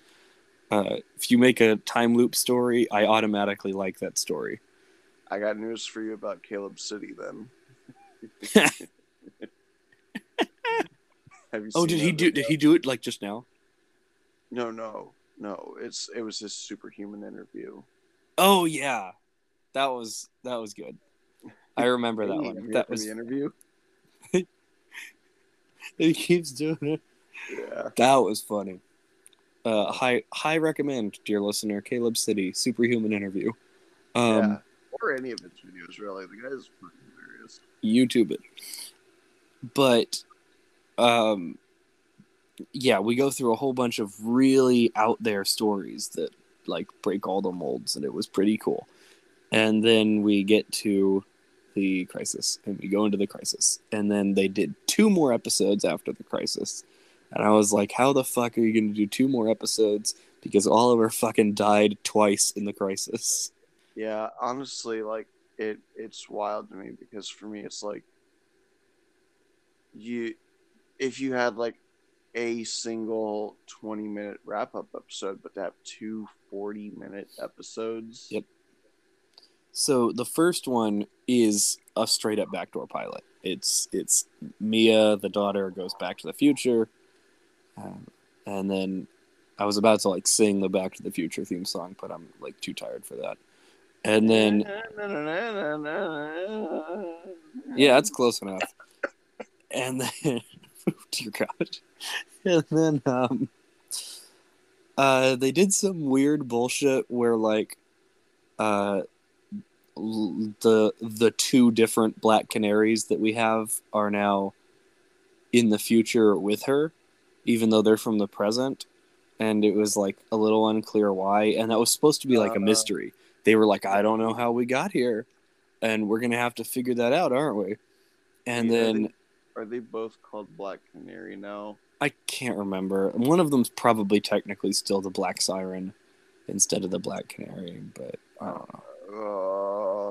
Uh, if you make a time loop story, I automatically like that story. I got news for you about Caleb City then. Have you Oh, did he do? video? Did he do it like just now? No, no, no. It's it was his superhuman interview. Oh yeah, that was that was good. I remember that one. That was the interview. he keeps doing it. Yeah. That was funny. Uh, high high recommend, dear listener, Caleb City superhuman interview. Um, yeah. Or any of his videos, really. The guy's fucking hilarious. YouTube it. But, um, yeah, we go through a whole bunch of really out there stories that like break all the molds, and it was pretty cool. And then we get to the crisis, and we go into the crisis, and then they did two more episodes after the crisis, and I was like, how the fuck are you going to do two more episodes? Because Oliver fucking died twice in the crisis. Yeah, honestly, like it it's wild to me because for me it's like you if you had like a single 20 minute wrap up episode but to have two 40 minute episodes Yep. So the first one is a straight up backdoor pilot. It's it's Mia, the daughter, goes back to the future, um, and then I was about to like sing the Back to the Future theme song, but I'm like too tired for that. And then yeah, that's close enough. And then, dear God, and then um, uh, they did some weird bullshit where like, uh, the the two different black canaries that we have are now in the future with her, even though they're from the present, and it was like a little unclear why, and that was supposed to be like a Uh. mystery. They were like, I don't know how we got here, and we're gonna have to figure that out, aren't we? And Yeah, then. they- are they both called black canary now I can't remember. One of them's probably technically still the Black Siren instead of the Black Canary, but I don't know.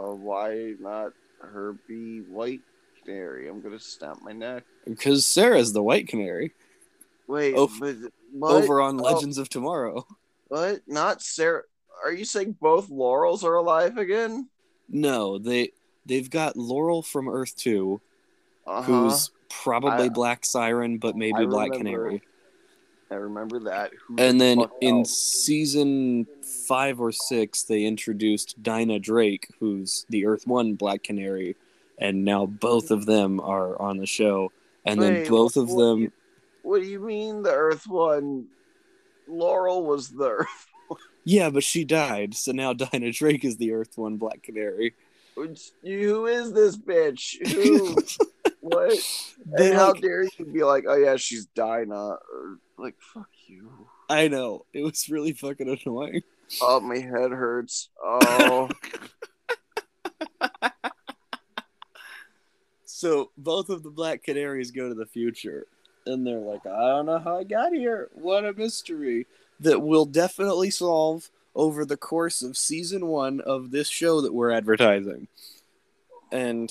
uh why not her be white canary i'm gonna snap my neck Because Sara's the White Canary wait Ov- but what? over on Oh. Legends of Tomorrow. what not sara are you saying both laurels are alive again No, they they've got Laurel from Earth Two, uh-huh. who's probably I- Black Siren, but maybe I Black remember Canary. I remember that. Who And the then in else? season five or six, they introduced Dinah Drake, who's the Earth One Black Canary, and now both of them are on the show. And then both of them, you- what do you mean the Earth one? Laurel was the Earth. Yeah, but she died, so now Dinah Drake is the Earth One Black Canary. Which, who is this bitch? Who? what? They And how like- dare you be like, oh yeah, she's Dinah? Or, like, fuck you. I know it was really fucking annoying. Oh, my head hurts. Oh, So both of the Black Canaries go to the future, and they're like, "I don't know how I got here. What a mystery that we'll definitely solve over the course of season one of this show that we're advertising." And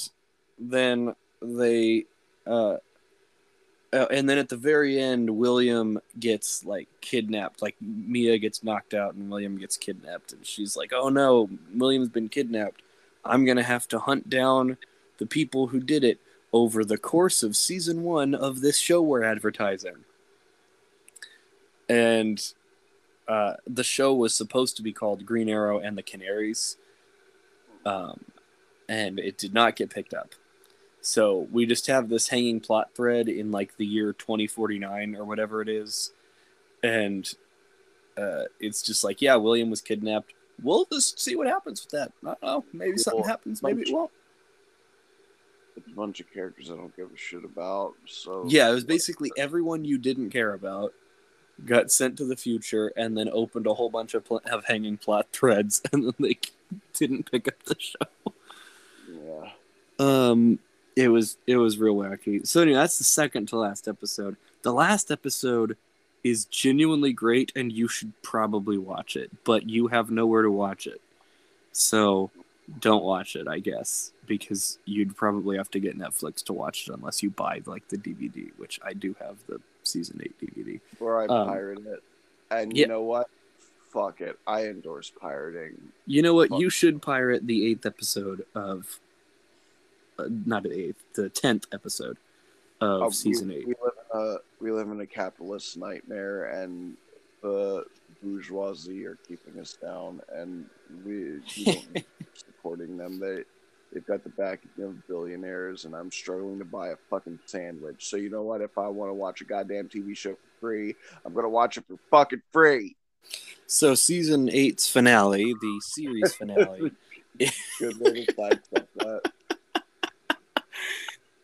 then they, uh, uh, and then at the very end, William gets like kidnapped. Like Mia gets knocked out, and William gets kidnapped, and she's like, "Oh no, William's been kidnapped. I'm gonna have to hunt down." the people who did it over the course of season one of this show we're advertising. And uh, the show was supposed to be called Green Arrow and the Canaries, um, and it did not get picked up. So we just have this hanging plot thread in like the year 2049 or whatever it is. And uh, it's just like, yeah, William was kidnapped. We'll just see what happens with that. I don't know. Maybe something happens. Maybe it won't. A bunch of characters I don't give a shit about. So Yeah, it was basically everyone you didn't care about got sent to the future and then opened a whole bunch of, pl- of hanging plot threads and then they didn't pick up the show. yeah. Um, it was it was real wacky. So anyway, that's the second to last episode. The last episode is genuinely great, and you should probably watch it, but you have nowhere to watch it, so don't watch it, I guess, because you'd probably have to get Netflix to watch it unless you buy like the DVD, which I do have the season eight DVD. Or I Um, pirate it. And yeah. you know what? Fuck it. I endorse pirating. You know what? Fuck. You should pirate the eighth episode of, uh, not the eighth, the tenth episode of we- season eight. We live, in a, we live in a capitalist nightmare, and the bourgeoisie are keeping us down, and we, we don't need to keep supporting them. They they've got the backing of billionaires, and I'm struggling to buy a fucking sandwich. So you know what? If I want to watch a goddamn TV show for free, I'm gonna watch it for fucking free. So season eight's finale, the series finale, Good way to sidestep that.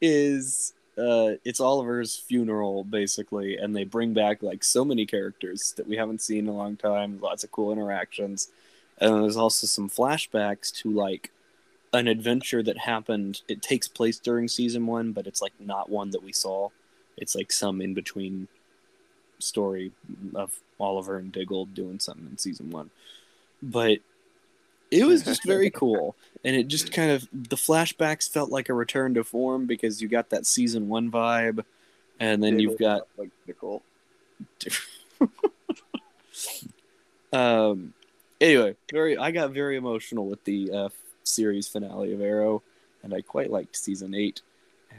is uh, it's Oliver's funeral basically, and they bring back like so many characters that we haven't seen in a long time. Lots of cool interactions, and there's also some flashbacks to like an adventure that happened. It takes place during season one, but it's like not one that we saw. It's like some in between story of Oliver and Diggle doing something in season one, but it was just very cool and it just kind of the flashbacks felt like a return to form because you got that season one vibe and then you've got like pickle. um anyway very i got very emotional with the uh, series finale of arrow and i quite liked season eight.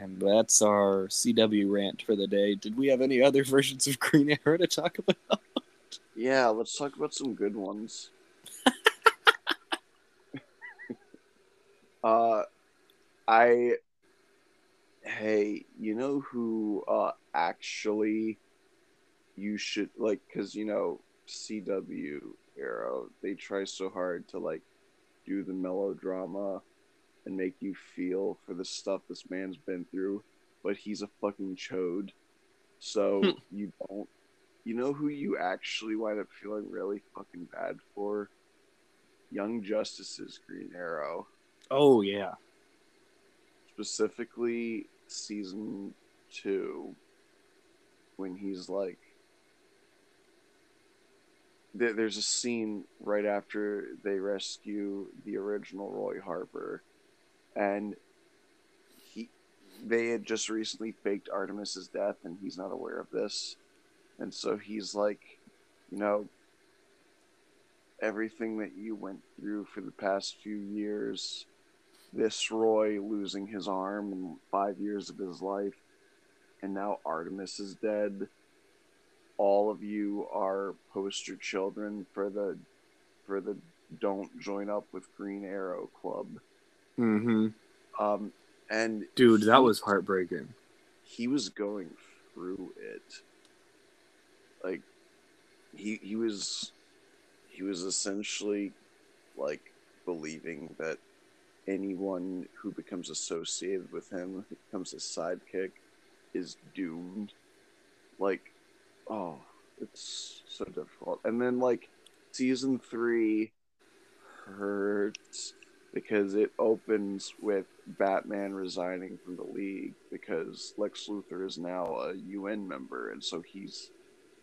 And that's our cw rant for the day. Did we have any other versions of green arrow to talk about? Yeah, let's talk about some good ones. uh, I, hey, you know who uh actually you should like because you know CW Arrow they try so hard to like the melodrama and make you feel for the stuff this man's been through, but he's a fucking chode, so hmm. you don't you know who you actually wind up feeling really fucking bad for? Young Justice's Green Arrow. oh yeah Specifically season two. When he's like there's a scene right after they rescue the original Roy Harper and he they had just recently faked Artemis's death and he's not aware of this. And so he's like, you know, everything that you went through for the past few years, this Roy losing his arm in five years of his life, and now Artemis is dead. All of you are poster children for the for the don't join up with Green Arrow Club. mm-hmm. Um, and dude that was heartbreaking. he was going through it. Like he he was he was essentially like believing that anyone who becomes associated with him who becomes his sidekick is doomed. Like oh it's so difficult and then like season three hurts because it opens with Batman resigning from the league because Lex Luthor is now a UN member, and so he's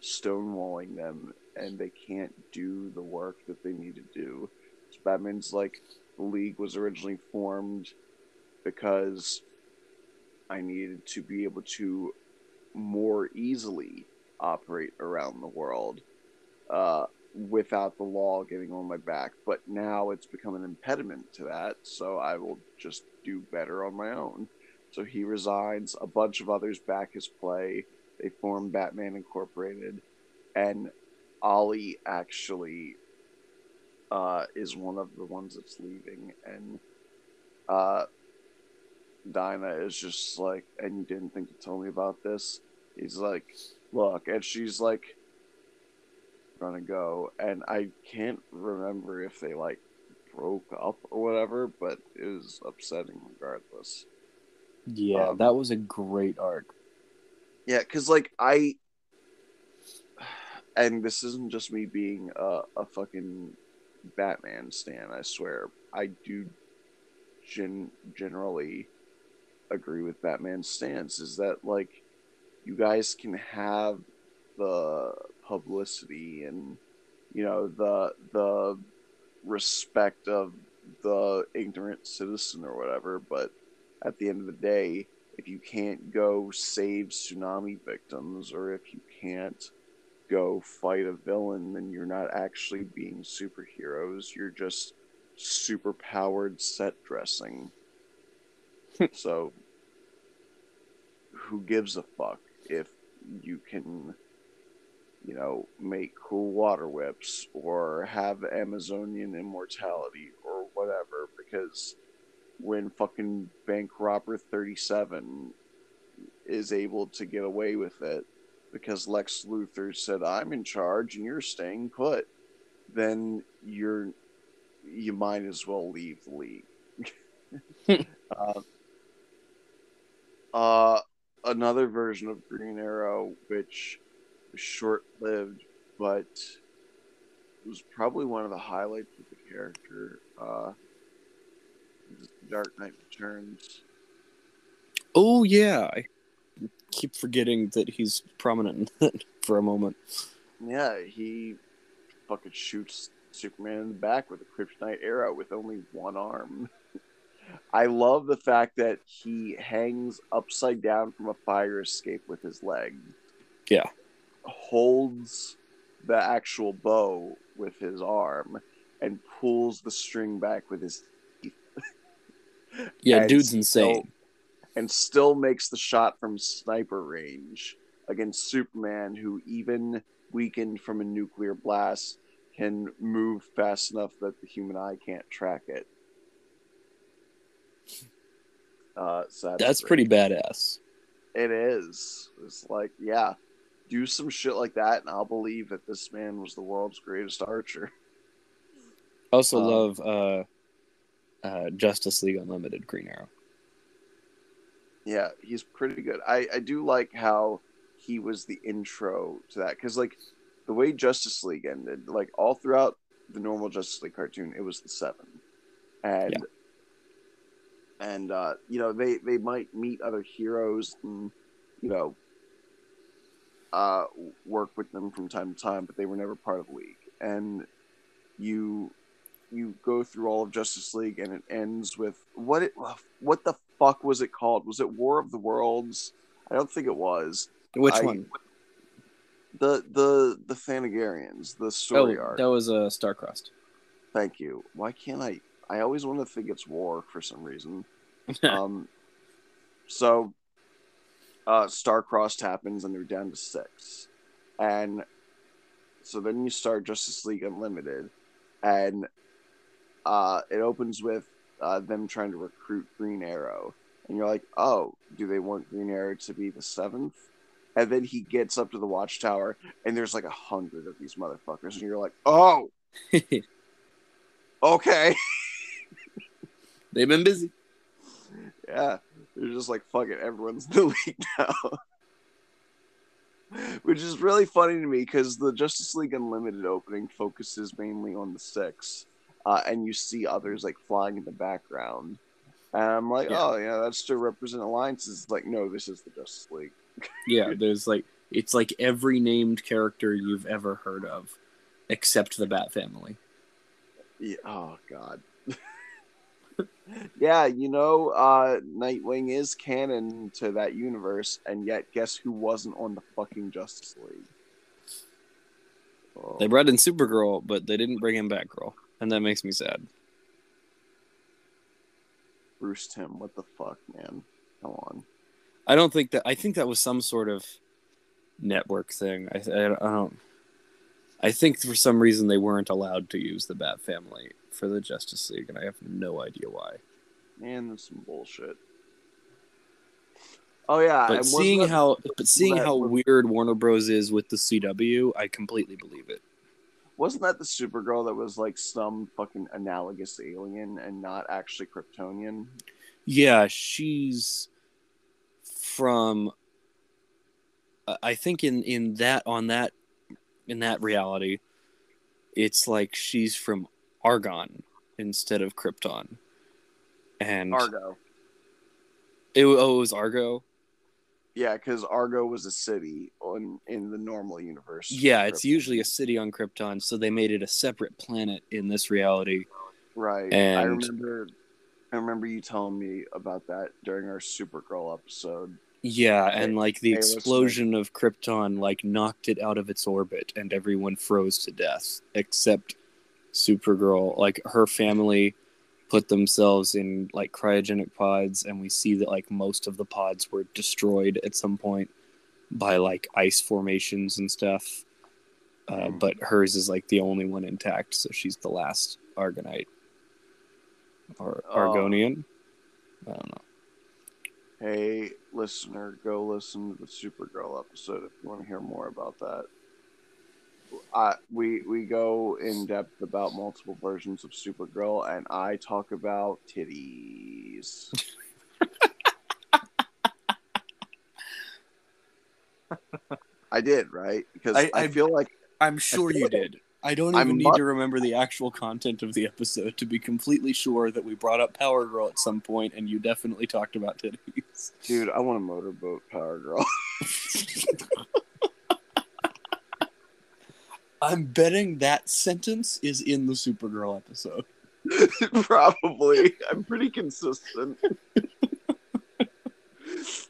stonewalling them, and they can't do the work that they need to do. So Batman's like, the league was originally formed because I needed to be able to more easily operate around the world. Uh, without the law getting on my back. But now it's become an impediment to that, so I will just do better on my own. So he resigns. A bunch of others back his play. They form Batman Incorporated, and Ollie actually uh, is one of the ones that's leaving, and uh, Dinah is just like, and you didn't think to tell me about this. He's like, look, and she's like, gonna go, and I can't remember if they like broke up or whatever, but it was upsetting regardless. Yeah, Um, that was a great arc. Yeah, because like I, and this isn't just me being a, a fucking Batman stan. I swear, I do gen- generally agree with Batman's stance. Is that like you guys can have the publicity and you know the the respect of the ignorant citizen or whatever, but at the end of the day, if you can't go save tsunami victims or if you can't go fight a villain, then you're not actually being superheroes. You're just super powered set dressing. so, who gives a fuck if you can, you know, make cool water whips or have Amazonian immortality or whatever? Because when fucking bank robber 37 is able to get away with it because Lex Luthor said I'm in charge and you're staying put then you're you might as well leave the league uh, uh, another version of Green Arrow which was short-lived but was probably one of the highlights of the character uh, Dark Knight Returns. Oh yeah, I keep forgetting that he's prominent in that for a moment. Yeah, he fucking shoots Superman in the back with a kryptonite arrow with only one arm. I love the fact that he hangs upside down from a fire escape with his leg. Yeah. Holds the actual bow with his arm and pulls the string back with his teeth. Yeah, dude's still- insane. and still makes the shot from sniper range against Superman, who even weakened from a nuclear blast can move fast enough that the human eye can't track it. Uh, so That's pretty badass. It is. It's like, yeah, do some shit like that, and I'll believe that this man was the world's greatest archer. I also Um, love uh, uh, Justice League Unlimited Green Arrow. Yeah, he's pretty good. I, I do like how he was the intro to that because like the way Justice League ended, like all throughout the normal Justice League cartoon, it was the seven, and and uh, you know they they might meet other heroes and you know uh, work with them from time to time, but they were never part of the league. And you you go through all of Justice League, and it ends with what it what the fuck was it called? Was it War of the Worlds? I don't think it was. Which I- one? The the the Thanagarians, the story Oh, arc. that was uh, Starcrossed. Thank you. Why can't I? I always want to think it's War for some reason. um, so uh, Starcrossed happens, and they're down to six, and so then you start Justice League Unlimited, and uh, it opens with uh, them trying to recruit Green Arrow, and you're like, oh, do they want Green Arrow to be the seventh? And then he gets up to the watchtower, and there's like a hundred of these motherfuckers, and you're like, oh, okay. They've been busy. Yeah, they're just like fuck it, everyone's in the league now. Which is really funny to me because the Justice League Unlimited opening focuses mainly on the six, uh, and you see others like flying in the background. And I'm like, Yeah. oh yeah, that's to represent alliances. It's like, no, this is the Justice League. Yeah, there's like it's like every named character you've ever heard of, except the Bat Family. Yeah, oh god. Yeah, you know, uh, Nightwing is canon to that universe, and yet guess who wasn't on the fucking Justice League? Oh. They brought in Supergirl, but they didn't bring in Batgirl, and that makes me sad. Bruce Timm, what the fuck, man? Come on. I don't think that. I think that was some sort of network thing. I, I, I don't. I think for some reason they weren't allowed to use the Bat Family for the Justice League, and I have no idea why. Man, that's some bullshit. Oh yeah, But seeing that- how, but seeing how was- weird Warner Bros is with the CW, I completely believe it. wasn't that the Supergirl that was like some fucking analogous alien and not actually Kryptonian? Yeah, she's from. uh, I think in in that on that in that reality, it's like she's from Argon instead of Krypton, and Argo. it, oh, it was Argo. Yeah, because Argo was a city on in the normal universe. Yeah, it's Krypton. usually a city on Krypton, so they made it a separate planet in this reality. right. And I remember. I remember you telling me about that during our Supergirl episode. Yeah, and like the explosion of Krypton like knocked it out of its orbit and everyone froze to death except Supergirl. Like her family put themselves in like cryogenic pods and we see that like most of the pods were destroyed at some point by like ice formations and stuff. Uh, Hmm. but hers is like the only one intact, so she's the last Argonite or Oh. Argonian. I don't know. Hey, listener, go listen to the Supergirl episode if you want to hear more about that. I, we we go in depth about multiple versions of Supergirl, and I talk about titties. I did right because I- I, I- feel like I'm sure you like did. I don't I'm even need mu- to remember the actual content of the episode to be completely sure that we brought up Power Girl at some point, and you definitely talked about titties. dude, I want a motorboat Power Girl. I'm betting that sentence is in the Supergirl episode. Probably. I'm pretty consistent.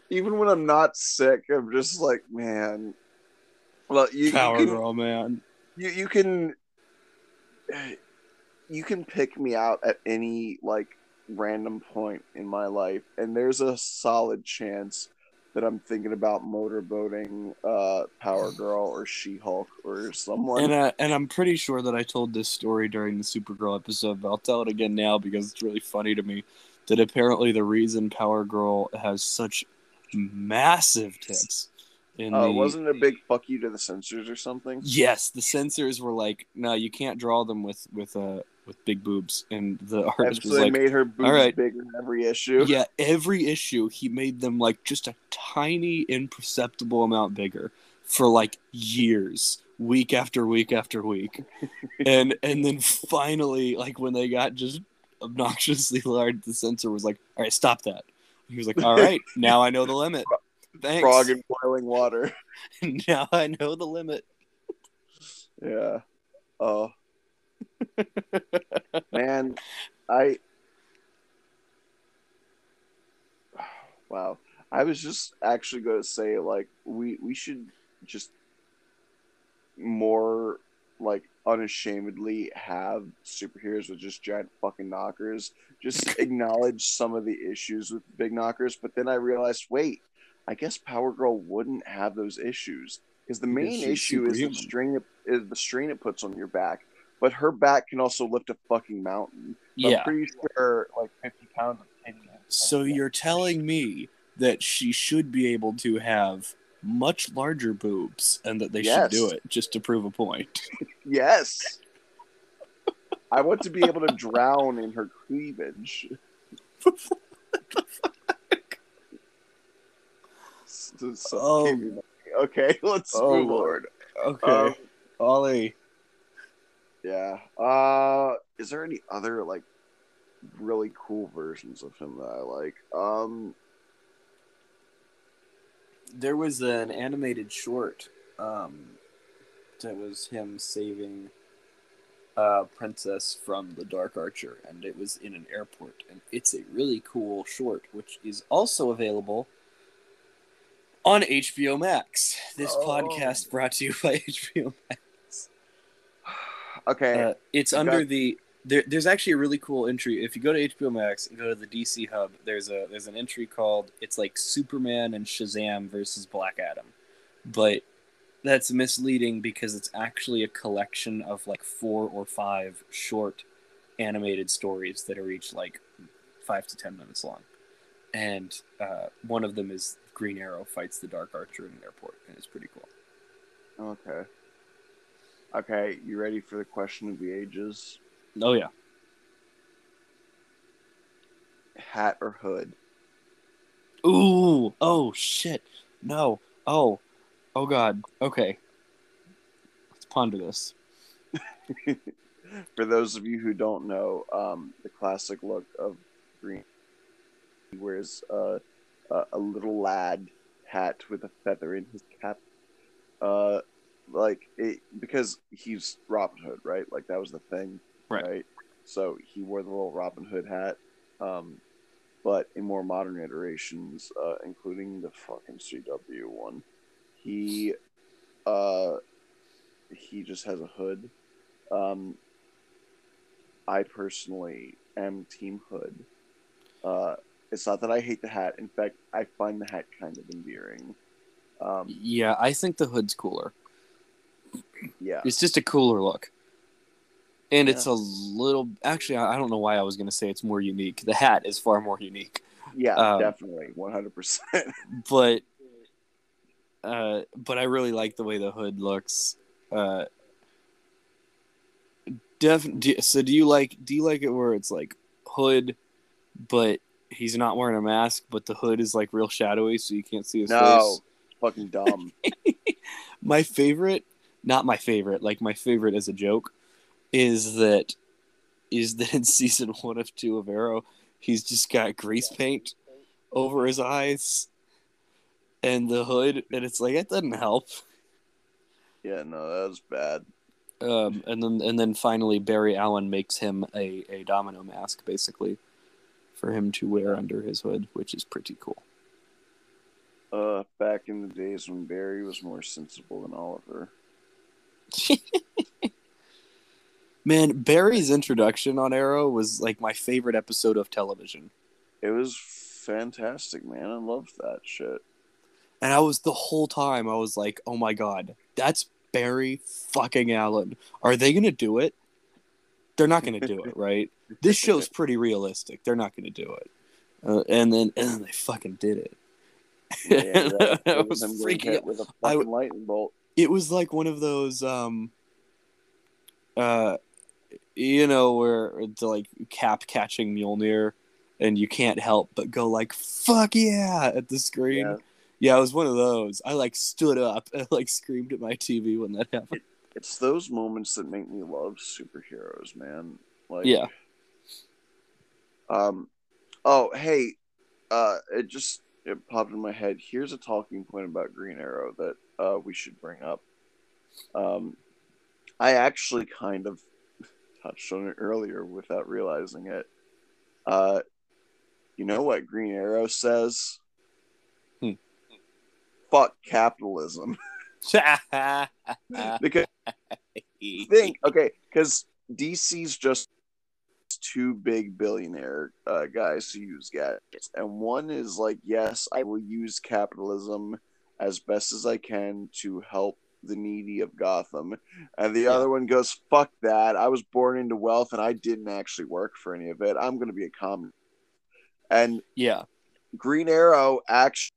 Even when I'm not sick, I'm just like, man. Well, you, you Power can, Girl, man. you, you can you can pick me out at any like random point in my life, and there's a solid chance that I'm thinking about motorboating uh, Power Girl or She Hulk or someone. And uh, and I'm pretty sure that I told this story during the Supergirl episode, but I'll tell it again now because it's really funny to me. That apparently the reason Power Girl has such massive tits in uh, the wasn't it a big fuck you to the censors or something? Yes, the censors were like, "No, you can't draw them with with uh with big boobs," and the artist was like, made her boobs "All right." bigger in every issue. "Yeah, every issue he made them like just a tiny, imperceptible amount bigger for like years, week after week after week, and and then finally, like when they got just obnoxiously large, the censor was like, "All right, stop that." He was like, "All right, now I know the limit. Thanks. Frog in boiling water. now I know the limit." Yeah. Oh. Man, I. Wow. I was just actually going to say, like, we, we should just more, like, unashamedly have superheroes with just giant fucking knockers. Just acknowledge some of the issues with big knockers. But then I realized, wait, I guess Power Girl wouldn't have those issues. Because the main issue is the strain it, is the strain it puts on your back. But her back can also lift a fucking mountain. So Yeah. I'm pretty sure like 50 pounds of titty. So you're telling me that she should be able to have much larger boobs and that they Yes. should do it just to prove a point. Yes. I want to be able to drown in her cleavage. S- to suffocate Oh. Okay, let's Oh, move on. Lord. Okay. Um, Ollie. Yeah. Uh is there any other like really cool versions of him that I like? Um There was an animated short um, that was him saving a princess from the Dark Archer, and it was in an airport. And it's a really cool short, which is also available on HBO Max. This Oh. podcast brought to you by HBO Max. Okay. Uh, it's You under got- the. There, there's actually a really cool entry. If you go to HBO Max and go to the DC Hub, there's a there's an entry called it's like Superman and Shazam versus Black Adam, but that's misleading because it's actually a collection of like four or five short animated stories that are each like five to ten minutes long, and uh, one of them is Green Arrow fights the Dark Archer in an airport, and it's pretty cool. Okay. Okay, you ready for the question of the ages? Oh yeah. Hat or hood? Ooh. Oh shit. No. Oh. Oh god. Okay. Let's ponder this. for those of you who don't know, um, the classic look of green he wears uh, a, a little lad hat with a feather in his cap. Uh, like it, because he's Robin Hood, right? Like that was the thing, Right. So he wore the little Robin Hood hat. Um, but in more modern iterations, uh, including the fucking CW one, he uh, he just has a hood. Um, I personally am Team Hood. Uh, it's not that I hate the hat. In fact, I find the hat kind of endearing. Um, Yeah, I think the hood's cooler. Yeah, It's just a cooler look. And it's a little actually I don't know why I was going to say it's more unique. The hat is far more unique. yeah, um, definitely, one hundred percent. But uh but I really like the way the hood looks. Uh def- do, so do you like do you like it where it's like hood but he's not wearing a mask but the hood is like real shadowy so you can't see his No, face? fucking dumb. my favorite not my favorite like my favorite as a joke is that is that in season one of two of arrow he's just got grease paint over his eyes and the hood and it's like it doesn't help yeah, no, that was bad. um, and then and then finally barry allen makes him a, a domino mask basically for him to wear under his hood which is pretty cool Uh, back in the days when Barry was more sensible than Oliver. man barry's introduction on arrow was like my favorite episode of television It was fantastic, man. I loved that shit. And I was the whole time I was like, "Oh my god, that's Barry fucking Allen. Are they gonna do it? They're not gonna do it, right? This show's pretty realistic. They're not gonna do it." Uh, and then and then they fucking did it. Yeah, that- I was freaking out. with a fucking lightning bolt. It was like one of those, um, uh, you know, where the like cap catching Mjolnir, and you can't help but go like "fuck yeah" at the screen. Yeah. Yeah, it was one of those. I like stood up and like screamed at my TV when that happened. It's those moments that make me love superheroes, man. Like, Yeah. Um. Oh, hey. Uh, it just it popped in my head. Here's a talking point about Green Arrow that uh we should bring up. Um, I actually kind of touched on it earlier without realizing it. Uh, you know what Green Arrow says? Hmm. Fuck capitalism. because think okay because dc's just two big billionaire uh, guys who use gadgets and one is like yes i will use capitalism as best as i can to help the needy of gotham and the Yeah. other one goes fuck that i was born into wealth and i didn't actually work for any of it i'm going to be a communist and yeah, Green Arrow actually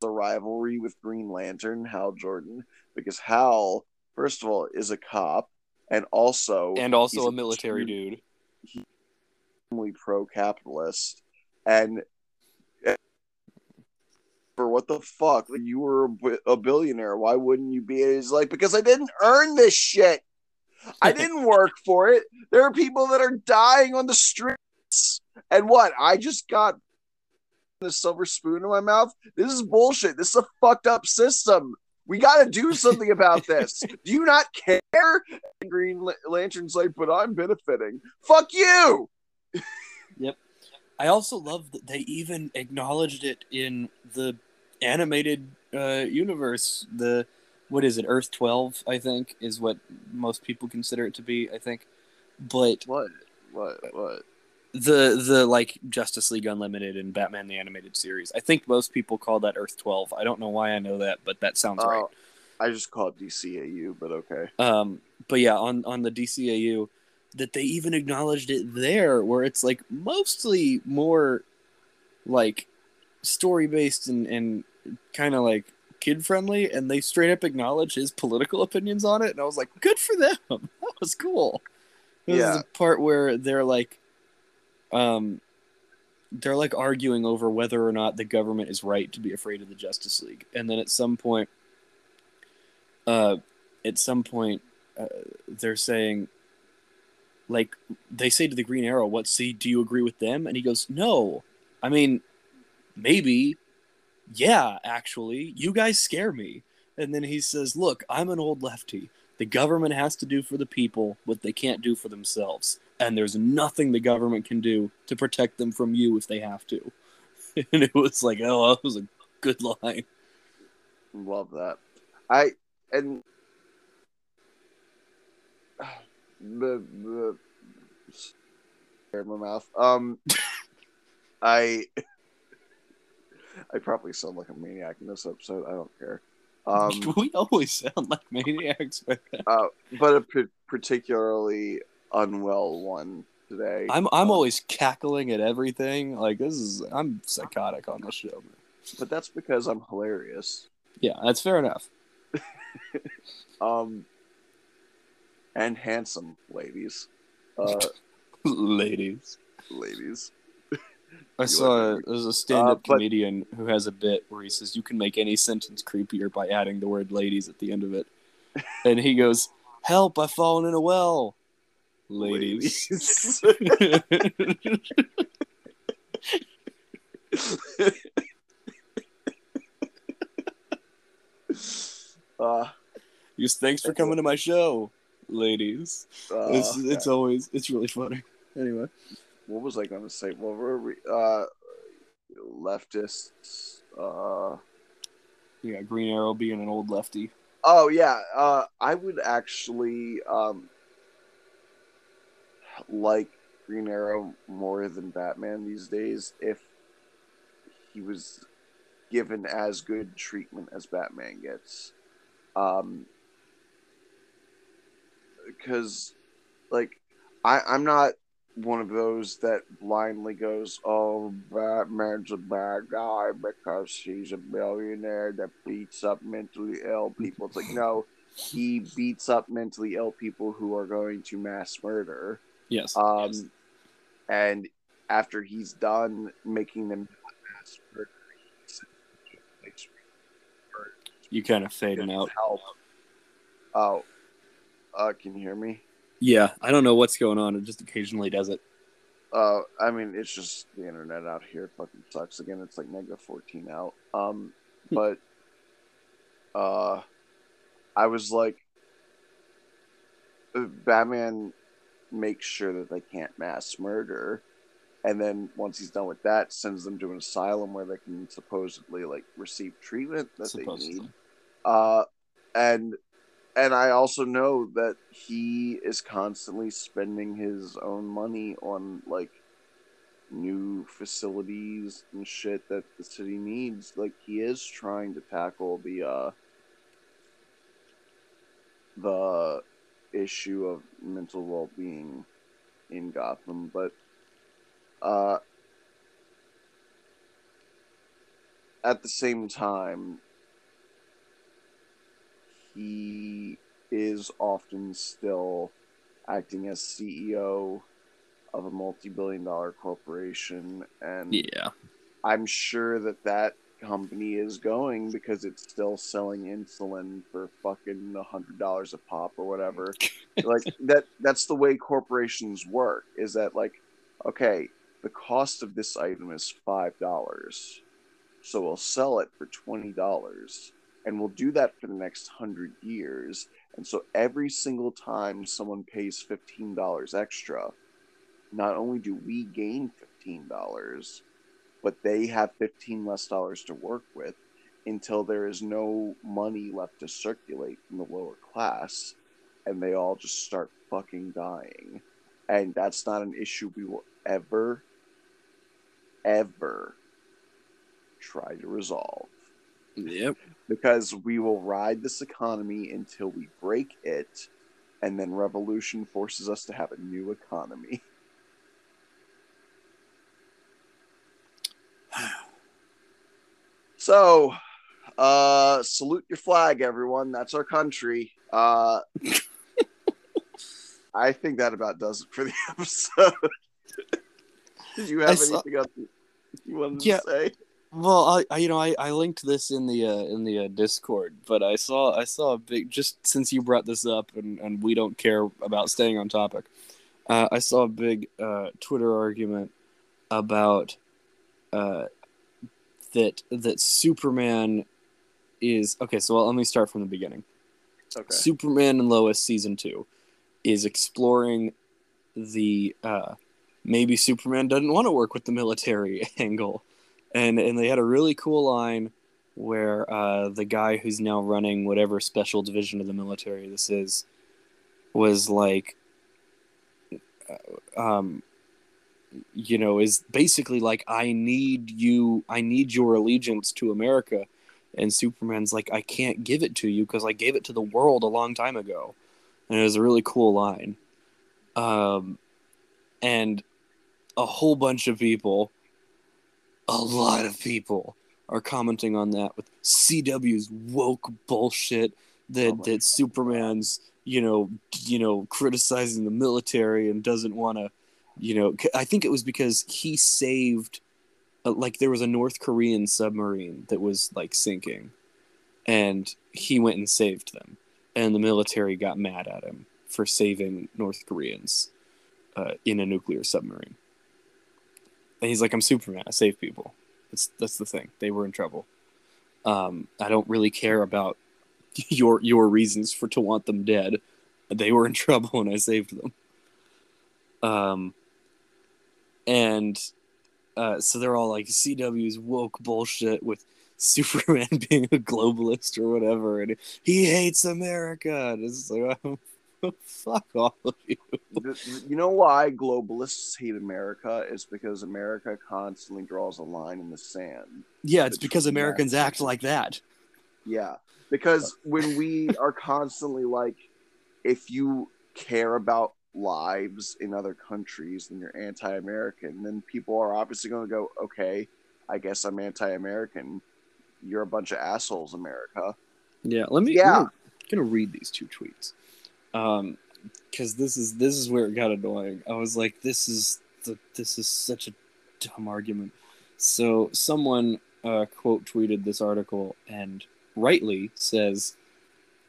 has a rivalry with Green Lantern, Hal Jordan, because Hal, first of all, is a cop and also and also he's a military dude. extremely pro-capitalist. And for what the fuck? Like, you were a, billionaire. Why wouldn't you be? He's like, because I didn't earn this shit. I didn't work for it. There are people that are dying on the streets. And what? I just got the silver spoon in my mouth. This is bullshit. This is a fucked up system. We got to do something about this. do you not care? And Green Lantern's like, but I'm benefiting. Fuck you. I also love that they even acknowledged it in the animated uh, universe. The what is it? Earth twelve, I think, is what most people consider it to be. I think, but What? What? What? the the like Justice League Unlimited and Batman the Animated Series. I think most people call that Earth 12. I don't know why I know that, but that sounds right. Oh, I just call it DCAU, but okay. Um, but yeah, on on the DCAU, that they even acknowledged it there, where it's like mostly more like story based and and kind of like kid friendly, and they straight up acknowledge his political opinions on it. And I was like, good for them. That was cool. This Yeah. is the part where they're like, um, they're like arguing over whether or not the government is right to be afraid of the Justice League, and then at some point, uh, at some point, uh, they're saying, like, they say to the Green Arrow, "What? See, do you agree with them?" And he goes, "No, I mean, maybe, yeah, actually, you guys scare me." And then he says, "Look, I'm an old lefty. The government has to do for the people what they can't do for themselves." and there's nothing the government can do to protect them from you if they have to. And it was like, oh, that was a good line. Love that. I and the the in my mouth. Um, I I probably sound like a maniac in this episode. I don't care. Um, we always sound like maniacs. man. uh, but a p- particularly unwell one today. I'm I'm always cackling at everything. Like this is I'm psychotic on this show. Man. but that's because I'm hilarious. Yeah, that's fair enough. Um, and handsome ladies. Uh, Ladies. ladies. I saw would there's a stand-up Uh, but- comedian who has a bit where he says you can make any sentence creepier by adding the word "ladies" at the end of it, and he goes, "Help! I've fallen in a well." Ladies. uh, Just thanks for coming to my show, ladies. uh, it's it's always it's really funny. Anyway, what was I going to say? What were we? Uh, leftists. Uh, yeah, Green Arrow being an old lefty. oh yeah. Uh, I would actually um like Green Arrow more than Batman these days if he was given as good treatment as Batman gets. Um, because like I I'm not one of those that blindly goes, "Oh, Batman's a bad guy because he's a billionaire that beats up mentally ill people." It's like, no, he beats up mentally ill people who are going to mass murder. Yes. Um, yes. and after he's done making them not mass murder, he sends them to a place where You kind of he fading can out. help. Oh, uh, can you hear me? Yeah, I don't know what's going on. It just occasionally does it. Uh, I mean, it's just the internet out here fucking sucks. Again, it's like negative fourteen out. Um, but uh, I was like, uh, Batman makes sure that they can't mass murder, and then once he's done with that, sends them to an asylum where they can supposedly like receive treatment that they need. Uh, and and I also know that he is constantly spending his own money on like new facilities and shit that the city needs. Like he is trying to tackle the uh the issue of mental well being in Gotham, but uh at the same time he is often still acting as CEO of a multi-billion dollar corporation and Yeah. I'm sure that that company is going because it's still selling insulin for fucking a hundred dollars a pop or whatever. like that that's the way corporations work is that like okay the cost of this item is five dollars so we'll sell it for twenty dollars and we'll do that for the next hundred years and so every single time someone pays fifteen dollars extra not only do we gain fifteen dollars but they have 15 less dollars to work with until there is no money left to circulate in the lower class and they all just start fucking dying. And that's not an issue we will ever, ever try to resolve Yep. because we will ride this economy until we break it, and then revolution forces us to have a new economy. So, Uh, salute your flag, everyone. That's our country. Uh, I think that about does it for the episode. Did you have saw- anything else you wanted Yeah. to say? Well, I, I you know I, I linked this in the uh, in the uh, Discord, but I saw I saw a big just since you brought this up and, and we don't care about staying on topic. Uh, I saw a big uh, Twitter argument about uh, that that Superman is okay. So let me start from the beginning. Okay. Superman and Lois season two is exploring the uh, maybe Superman doesn't want to work with the military angle, and and they had a really cool line where uh, the guy who's now running whatever special division of the military this is was like, uh, um, you know, is basically like I need you, I need your allegiance to America. And Superman's like, I can't give it to you because I gave it to the world a long time ago. And it was a really cool line. Um, and a whole bunch of people, a lot of people, are commenting on that with CW's woke bullshit that Oh that Superman's you know you know criticizing the military and doesn't want to you know I think it was because he saved uh, like there was a North Korean submarine that was like sinking and he went and saved them. And the military got mad at him for saving North Koreans uh, in a nuclear submarine he's like I'm Superman. I save people. That's that's the thing. They were in trouble. Um, I don't really care about your your reasons for to want them dead. They were in trouble and I saved them. Um and uh, so they're all like CW's woke bullshit with Superman being a globalist or whatever, and he hates America. And it's like, fuck all of you. You know why globalists hate America is because America constantly draws a line in the sand. Yeah, it's because. Americans act like that. Yeah, because when we are constantly like, if you care about lives in other countries, then you're anti-American. Then people are obviously going to go, okay, I guess I'm anti-American. You're a bunch of assholes, America. Yeah, let me. Yeah. I'm gonna read these two tweets, um, because this is this is where it got annoying. I was like, this is the this is such a dumb argument. So someone uh, quote tweeted this article and rightly says,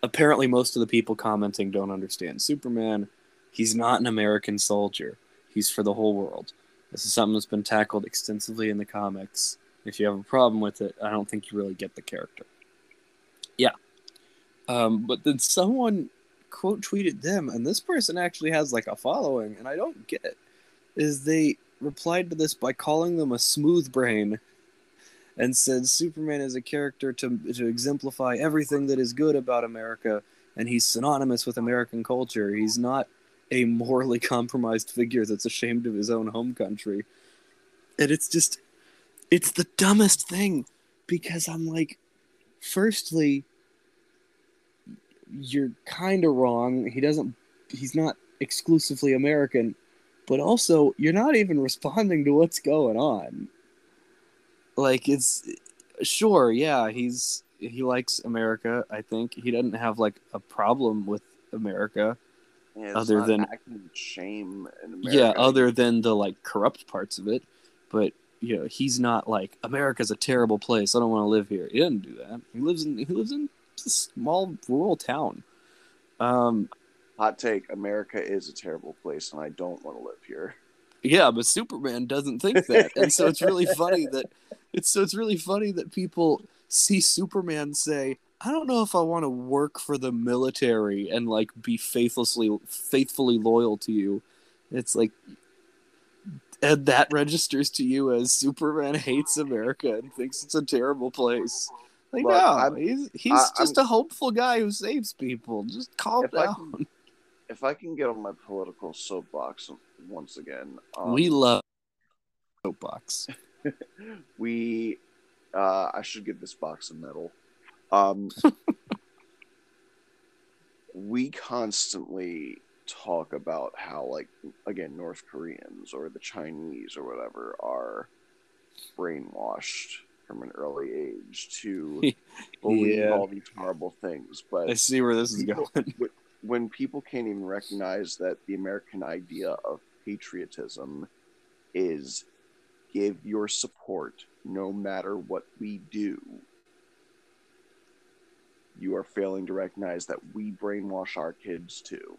apparently most of the people commenting don't understand Superman. He's not an American soldier. He's for the whole world. This is something that's been tackled extensively in the comics. If you have a problem with it, I don't think you really get the character. Yeah. Um, but then someone quote tweeted them, and this person actually has like a following, and I don't get it. Is they replied to this by calling them a smooth brain and said Superman is a character to, to exemplify everything that is good about America, and he's synonymous with American culture. He's not a morally compromised figure that's ashamed of his own home country. And it's just, it's the dumbest thing because I'm like, firstly, you're kind of wrong. He doesn't, he's not exclusively American, but also you're not even responding to what's going on. Like, it's sure, yeah, he's, he likes America, I think. He doesn't have like a problem with America. Yeah, Other than- shame in America. Yeah, other than the like corrupt parts of it, but you know, he's not like America's a terrible place. I don't want to live here. He doesn't do that. He lives in he lives in small rural town. Um, hot take: America is a terrible place, and I don't want to live here. yeah, but Superman doesn't think that, and so it's really funny that it's so it's really funny that people see Superman say, "I don't know if I want to work for the military and like be faithlessly faithfully loyal to you." It's like and that registers to you as Superman hates America and thinks it's a terrible place. Like, Look, no, I'm- he's he's I- just a hopeful guy who saves people. Just calm If I down. If I can get on my political soapbox once again, um, we love soapbox. we uh i should give this box a medal um we constantly talk about how like again north koreans or the chinese or whatever are brainwashed from an early age to believe Yeah. all these horrible things. But I see where this is going. when people can't even recognize that the American idea of patriotism is give your support no matter what we do, you are failing to recognize that we brainwash our kids too.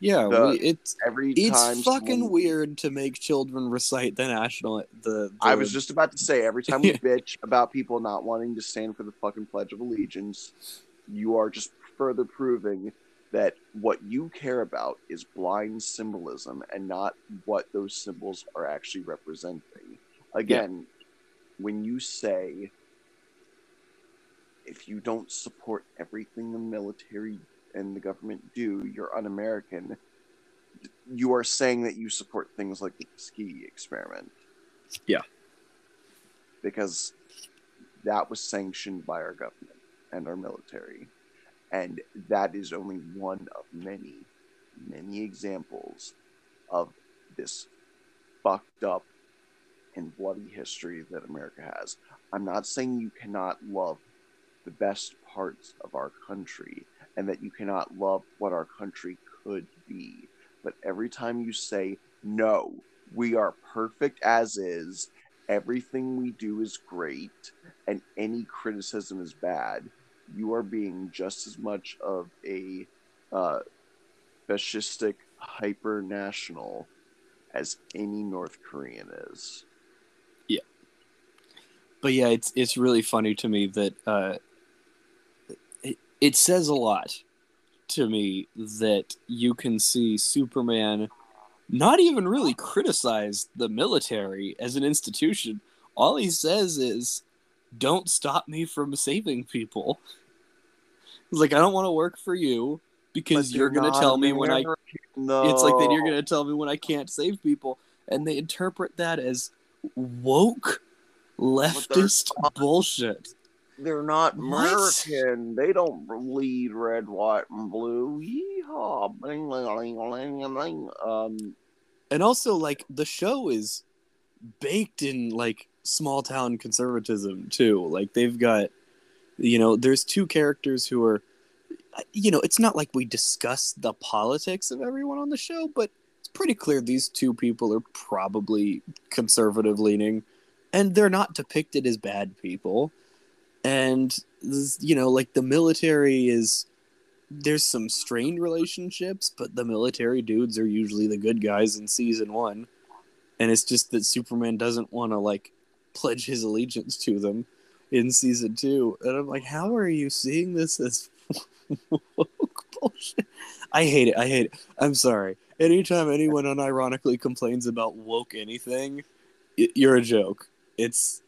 Yeah, The- we, it's Every it's fucking weird to make children recite the national the. the I was just about to say, every time we bitch about people not wanting to stand for the fucking Pledge of Allegiance, you are just further proving that what you care about is blind symbolism and not what those symbols are actually representing. Again, when you say, if you don't support everything the military and the government do, you're un American, you are saying that you support things like the Tuskegee experiment Yeah. because that was sanctioned by our government and our military. And that is only one of many, many examples of this fucked up and bloody history that America has. I'm not saying you cannot love the best parts of our country and that you cannot love what our country could be. But every time you say, no, we are perfect as is, everything we do is great, and any criticism is bad, you are being just as much of a uh, fascistic hyper national as any North Korean is. Yeah. But yeah, it's it's really funny to me that uh, it, says a lot to me that you can see Superman not even really criticize the military as an institution. All he says is, "Don't stop me from saving people." He's like, "I don't want to work for you because you're they're gonna tell me when I American, it's like then you're gonna tell me when I can't save people, and they interpret that as woke leftist bullshit. They're not What? American. They don't bleed red, white, and blue. Yeehaw! Bling, ling, ling, ling, ling. Um, And also, like the show is baked in like small town conservatism too. Like they've got, you know, there's two characters who are, you know, it's not like we discuss the politics of everyone on the show, but it's pretty clear these two people are probably conservative leaning, and they're not depicted as bad people. And you know, like the military is there's some strained relationships, but the military dudes are usually the good guys in season one. And it's just that Superman doesn't want to like pledge his allegiance to them in season two. And I'm like, how are you seeing this as woke bullshit? I hate it. I hate it. I'm sorry. Anytime anyone unironically complains about woke anything, y- you're a joke. It's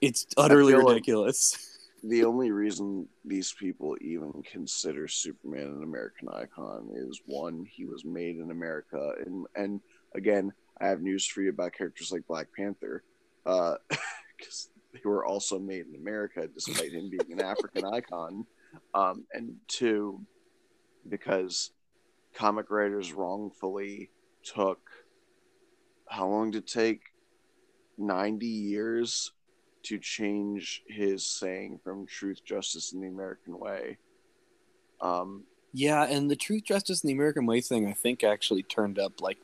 it's utterly feel like- ridiculous. the only reason these people even consider Superman an American icon is one, he was made in America, and and again, I have news for you about characters like Black Panther, because they were also made in America, despite him being an African icon, um, and two, because comic writers wrongfully took how long did it take? Ninety years to change his saying from truth, justice, and the American way. Um, Yeah, and the truth, justice, and the American way thing, I think, actually turned up like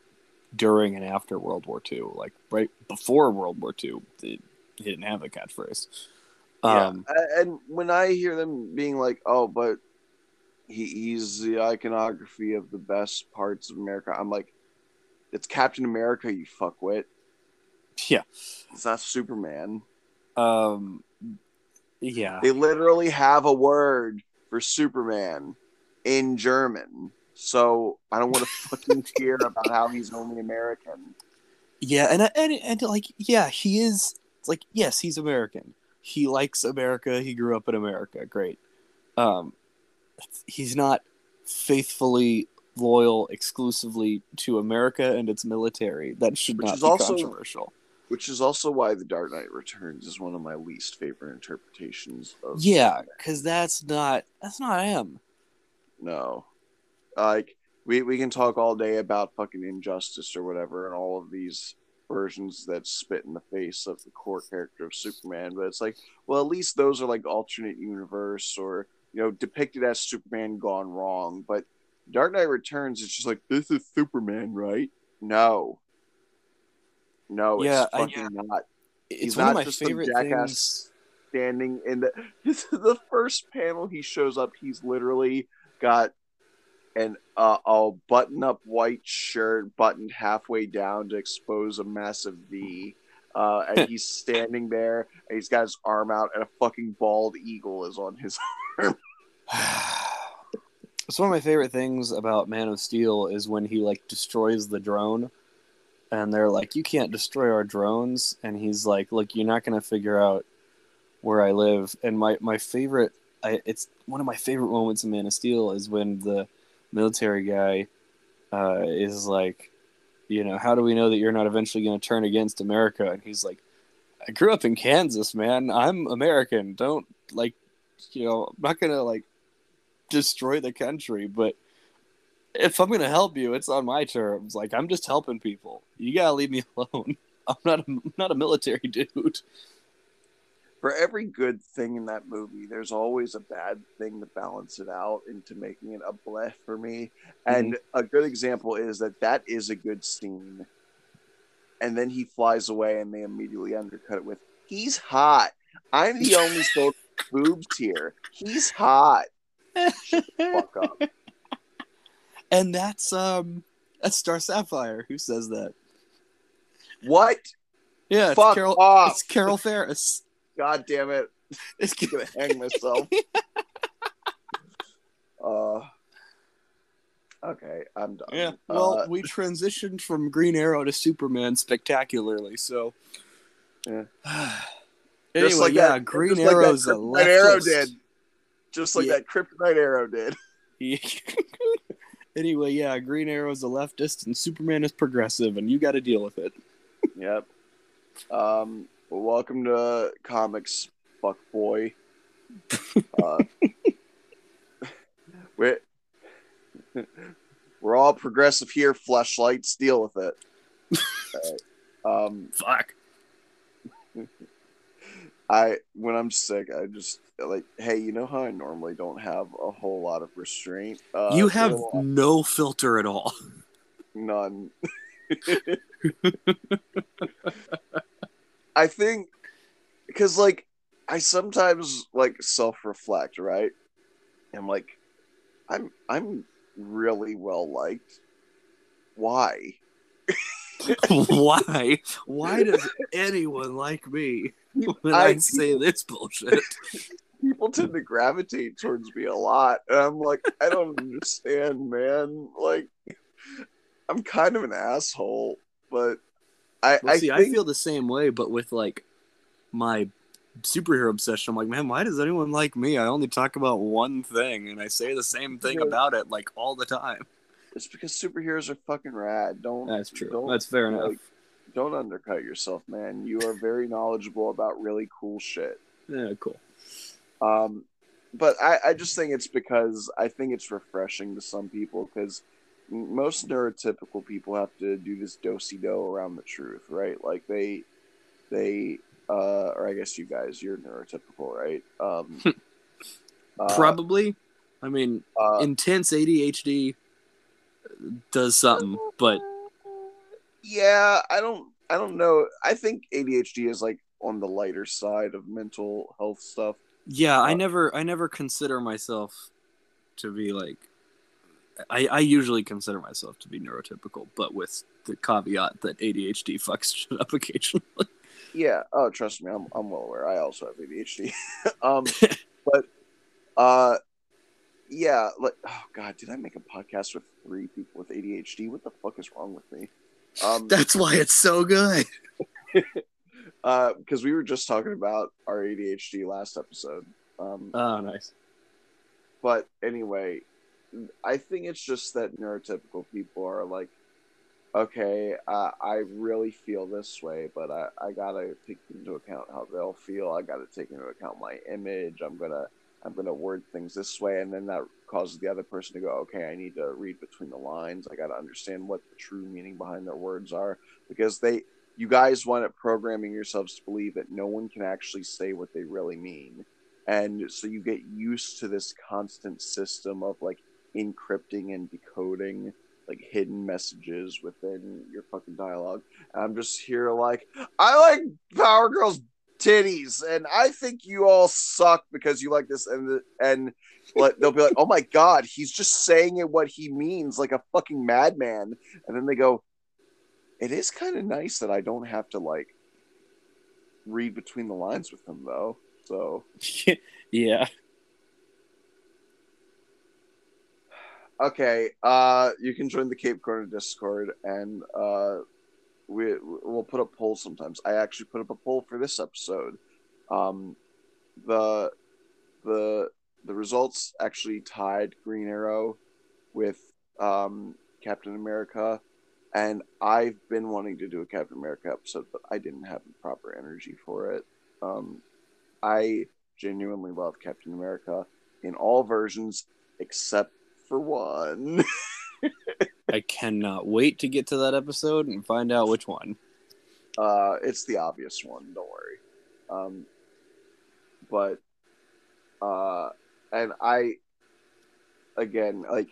during and after World War II. Like right before World War II, they, he didn't have a catchphrase. yeah. Um, A- and when I hear them being like, "Oh, but he, he's the iconography of the best parts of America," I'm like, "It's Captain America, you fuckwit. yeah. It's not Superman." Um, yeah. They literally have a word for Superman in German. So I don't want to fucking hear about how he's only American. Yeah, and and and like yeah, he is. Like yes, he's American. He likes America. He grew up in America. Great. Um, he's not faithfully loyal exclusively to America and its military. That should Which not is be also- controversial. Which is also why The Dark Knight Returns is one of my least favorite interpretations of Yeah, because that's not that's not him. No. Like we we can talk all day about fucking injustice or whatever and all of these versions that spit in the face of the core character of Superman. But it's like, well, at least those are like alternate universe or you know depicted as Superman gone wrong. But Dark Knight Returns, it's just like this is Superman, right? No, no, Yeah, it's I- fucking not. It's He's one not of my just some favorite jackass things. standing in the this is the first panel he shows up he's literally got an uh, a button up white shirt buttoned halfway down to expose a massive v uh, and he's standing there and he's got his arm out and a fucking bald eagle is on his arm. it's one of my favorite things about Man of Steel is when he like destroys the drone, and they're like, "You can't destroy our drones," and he's like, "Look, you're not gonna figure out where I live." And my my favorite, I, it's one of my favorite moments in Man of Steel is when the military guy uh, is like, you know, how do we know that you're not eventually going to turn against America? And he's like, I grew up in Kansas, man. I'm American. Don't like, you know, I'm not gonna like destroy the country, but if I'm gonna help you, it's on my terms. Like I'm just helping people. You gotta leave me alone. I'm not. A, I'm not a military dude. for every good thing in that movie there's always a bad thing to balance it out into making it a bleh for me mhm. and a good example is that that is a good scene and then he flies away and they immediately undercut it with he's hot i'm the only soul boobs here he's hot fuck up and that's um, that's Star Sapphire who says that. what Yeah, it's fuck Carol. off It's Carol Ferris. god damn it It's gonna hang myself uh okay i'm done Yeah. Well, Uh, we transitioned from Green Arrow to Superman spectacularly. So, Yeah. anyway, Just like yeah, that- Green just like that Arrow's a Arrow did. just like Yeah. that kryptonite arrow did anyway, yeah, Green Arrow's a leftist and Superman is progressive, and you got to deal with it. Yep. Um, well, welcome to comics, fuck boy. Uh, we're, we're all progressive here. Fleshlights, deal with it. Alright. Um, Fuck. I when I'm sick, I just like, hey, you know how I normally don't have a whole lot of restraint. Uh, you have no filter at all. None. I think because like I sometimes like self-reflect, right? I'm like I'm I'm really well liked. Why? Why? Why does anyone like me when I, I- say this bullshit? People tend to gravitate towards me a lot. And I'm like, I don't understand, man. Like I'm kind of an asshole, but I, Well, I see, think I feel the same way, but with like my superhero obsession. I'm like, man, why does anyone like me? I only talk about one thing, and I say the same thing Yeah. about it like all the time. it's because superheroes are fucking rad. Don't That's true. Don't, That's fair enough. Don't undercut yourself, man. You are very knowledgeable about really cool shit. Yeah, cool. Um, but I, I just think it's because I think it's refreshing to some people because most neurotypical people have to do this do-si do around the truth, right? Like they, they, uh, or I guess you guys, you're neurotypical, right? Um, uh, Probably. I mean, uh, intense ADHD does something, but yeah, I don't, I don't know. I think ADHD is like on the lighter side of mental health stuff. yeah, I Uh, never, I never consider myself to be like. I, I usually consider myself to be neurotypical, but with the caveat that ADHD fucks shit up occasionally. Yeah. Oh, trust me, I'm I'm well aware. I also have ADHD. um, but uh, yeah. Like, oh god, did I make a podcast with three people with ADHD? What the fuck is wrong with me? Um, That's why it's so good. uh, because we were just talking about our ADHD last episode. Um, Oh, nice. but anyway, I think it's just that neurotypical people are like, okay, uh, I really feel this way, but I, I gotta take into account how they'll feel. I gotta take into account my image. I'm gonna I'm gonna word things this way, and then that causes the other person to go, okay, I need to read between the lines. I gotta understand what the true meaning behind their words are because they you guys wind up programming yourselves to believe that no one can actually say what they really mean. And so you get used to this constant system of like encrypting and decoding like hidden messages within your fucking dialogue. And I'm just here like, I like Power Girls titties, and I think you all suck because you like this, and and like they'll be like, oh my god, he's just saying it what he means, like a fucking madman, and then they go, it is kind of nice that I don't have to like read between the lines with him though. So yeah. Okay, uh, you can join the Cape Corner Discord, and uh, we we'll put up polls sometimes. I actually put up a poll for this episode. Um, the the the results actually tied Green Arrow with um, Captain America, and I've been wanting to do a Captain America episode, but I didn't have the proper energy for it. Um, I genuinely love Captain America in all versions except for one. I cannot wait to get to that episode and find out which one. Uh, it's the obvious one. Don't worry. Um, but uh, and I again like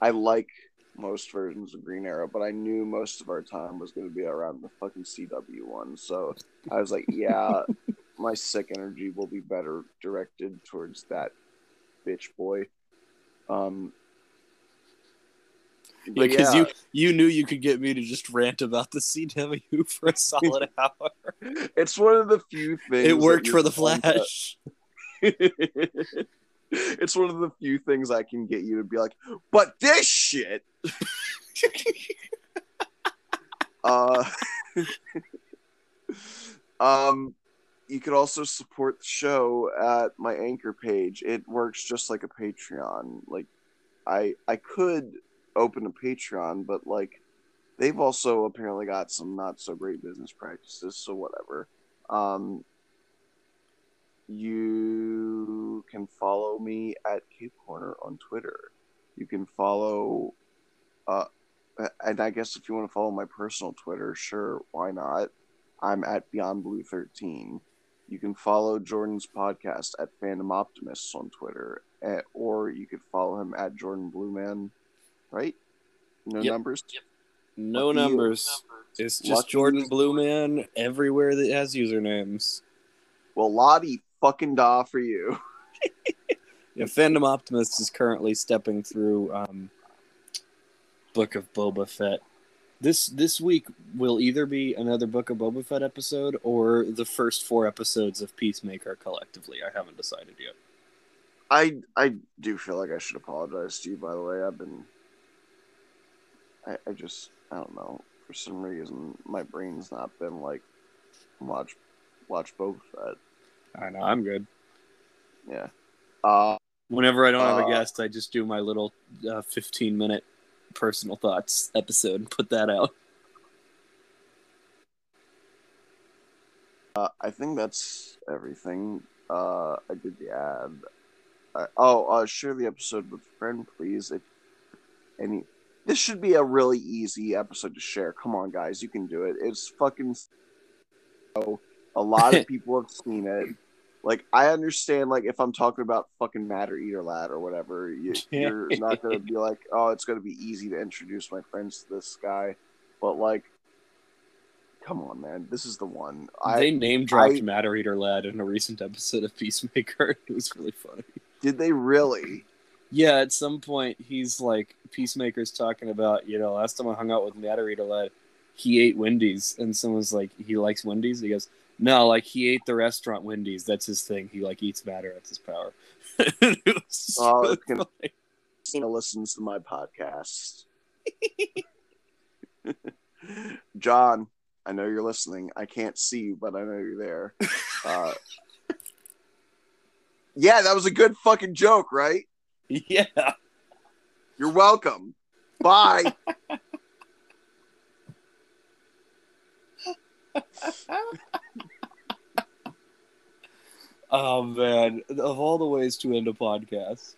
I like most versions of Green Arrow, but I knew most of our time was going to be around the fucking CW one. So I was like, yeah, my sick energy will be better directed towards that bitch boy. Um, Yeah, because you you knew you could get me to just rant about the CW for a solid hour. it's one of the few things. It worked for the you're fun to- Flash. it's one of the few things I can get you to be like, but this shit. uh, um, you could also support the show at my anchor page. It works just like a Patreon. Like, I I could open a Patreon, but like, they've also apparently got some not so great business practices. So whatever. Um, you can follow me at Cape Corner on Twitter. You can follow, uh, and I guess if you want to follow my personal Twitter, sure, why not? I'm at Beyond Blue 13. You can follow Jordan's podcast at Fandom Optimists on Twitter, eh, or you could follow him at Jordan Blueman, right? No Yep. numbers. No Lucky you. numbers. It's just Lucky Jordan you. Blue Man everywhere that has usernames. Well, Lottie fucking da for you. Yeah, Fandom Optimist is currently stepping through um, Book of Boba Fett. This this week will either be another Book of Boba Fett episode or the first four episodes of Peacemaker collectively. I haven't decided yet. I I do feel like I should apologize to you. By the way, I've been. I, I just I don't know for some reason my brain's not been like watch watch Boba Fett. I know I'm good. Yeah. Uh, Whenever I don't have a Uh, guest, I just do my little uh, 15 minute personal thoughts episode and put that out. uh, I think that's everything. Uh, I did the ad. I, oh, uh, share the episode with a friend, please. If any, this should be a really easy episode to share. Come on, guys, you can do it. It's fucking. A lot of people have seen it. Like, I understand. Like, if I'm talking about fucking Matter Eater Lad or whatever, you, you're not gonna be like, oh, it's gonna be easy to introduce my friends to this guy. But like, come on, man, this is the one. I they name dropped I- Matter Eater Lad in a recent episode of Peacemaker. It was really funny. did they really? Yeah, at some point he's like Peacemaker's talking about, you know, last time I hung out with Matter Eater Lad, he ate Wendy's and someone's like, he likes Wendy's? He goes, No, like he ate the restaurant Wendy's. That's his thing. He like eats matter, that's his power. It Oh, it's gonna-. Cena listens to my podcast. John, I know you're listening. I can't see you, but I know you're there. Uh, yeah, that was a good fucking joke, right? Yeah. You're welcome. Bye. Oh man, of all the ways to end a podcast.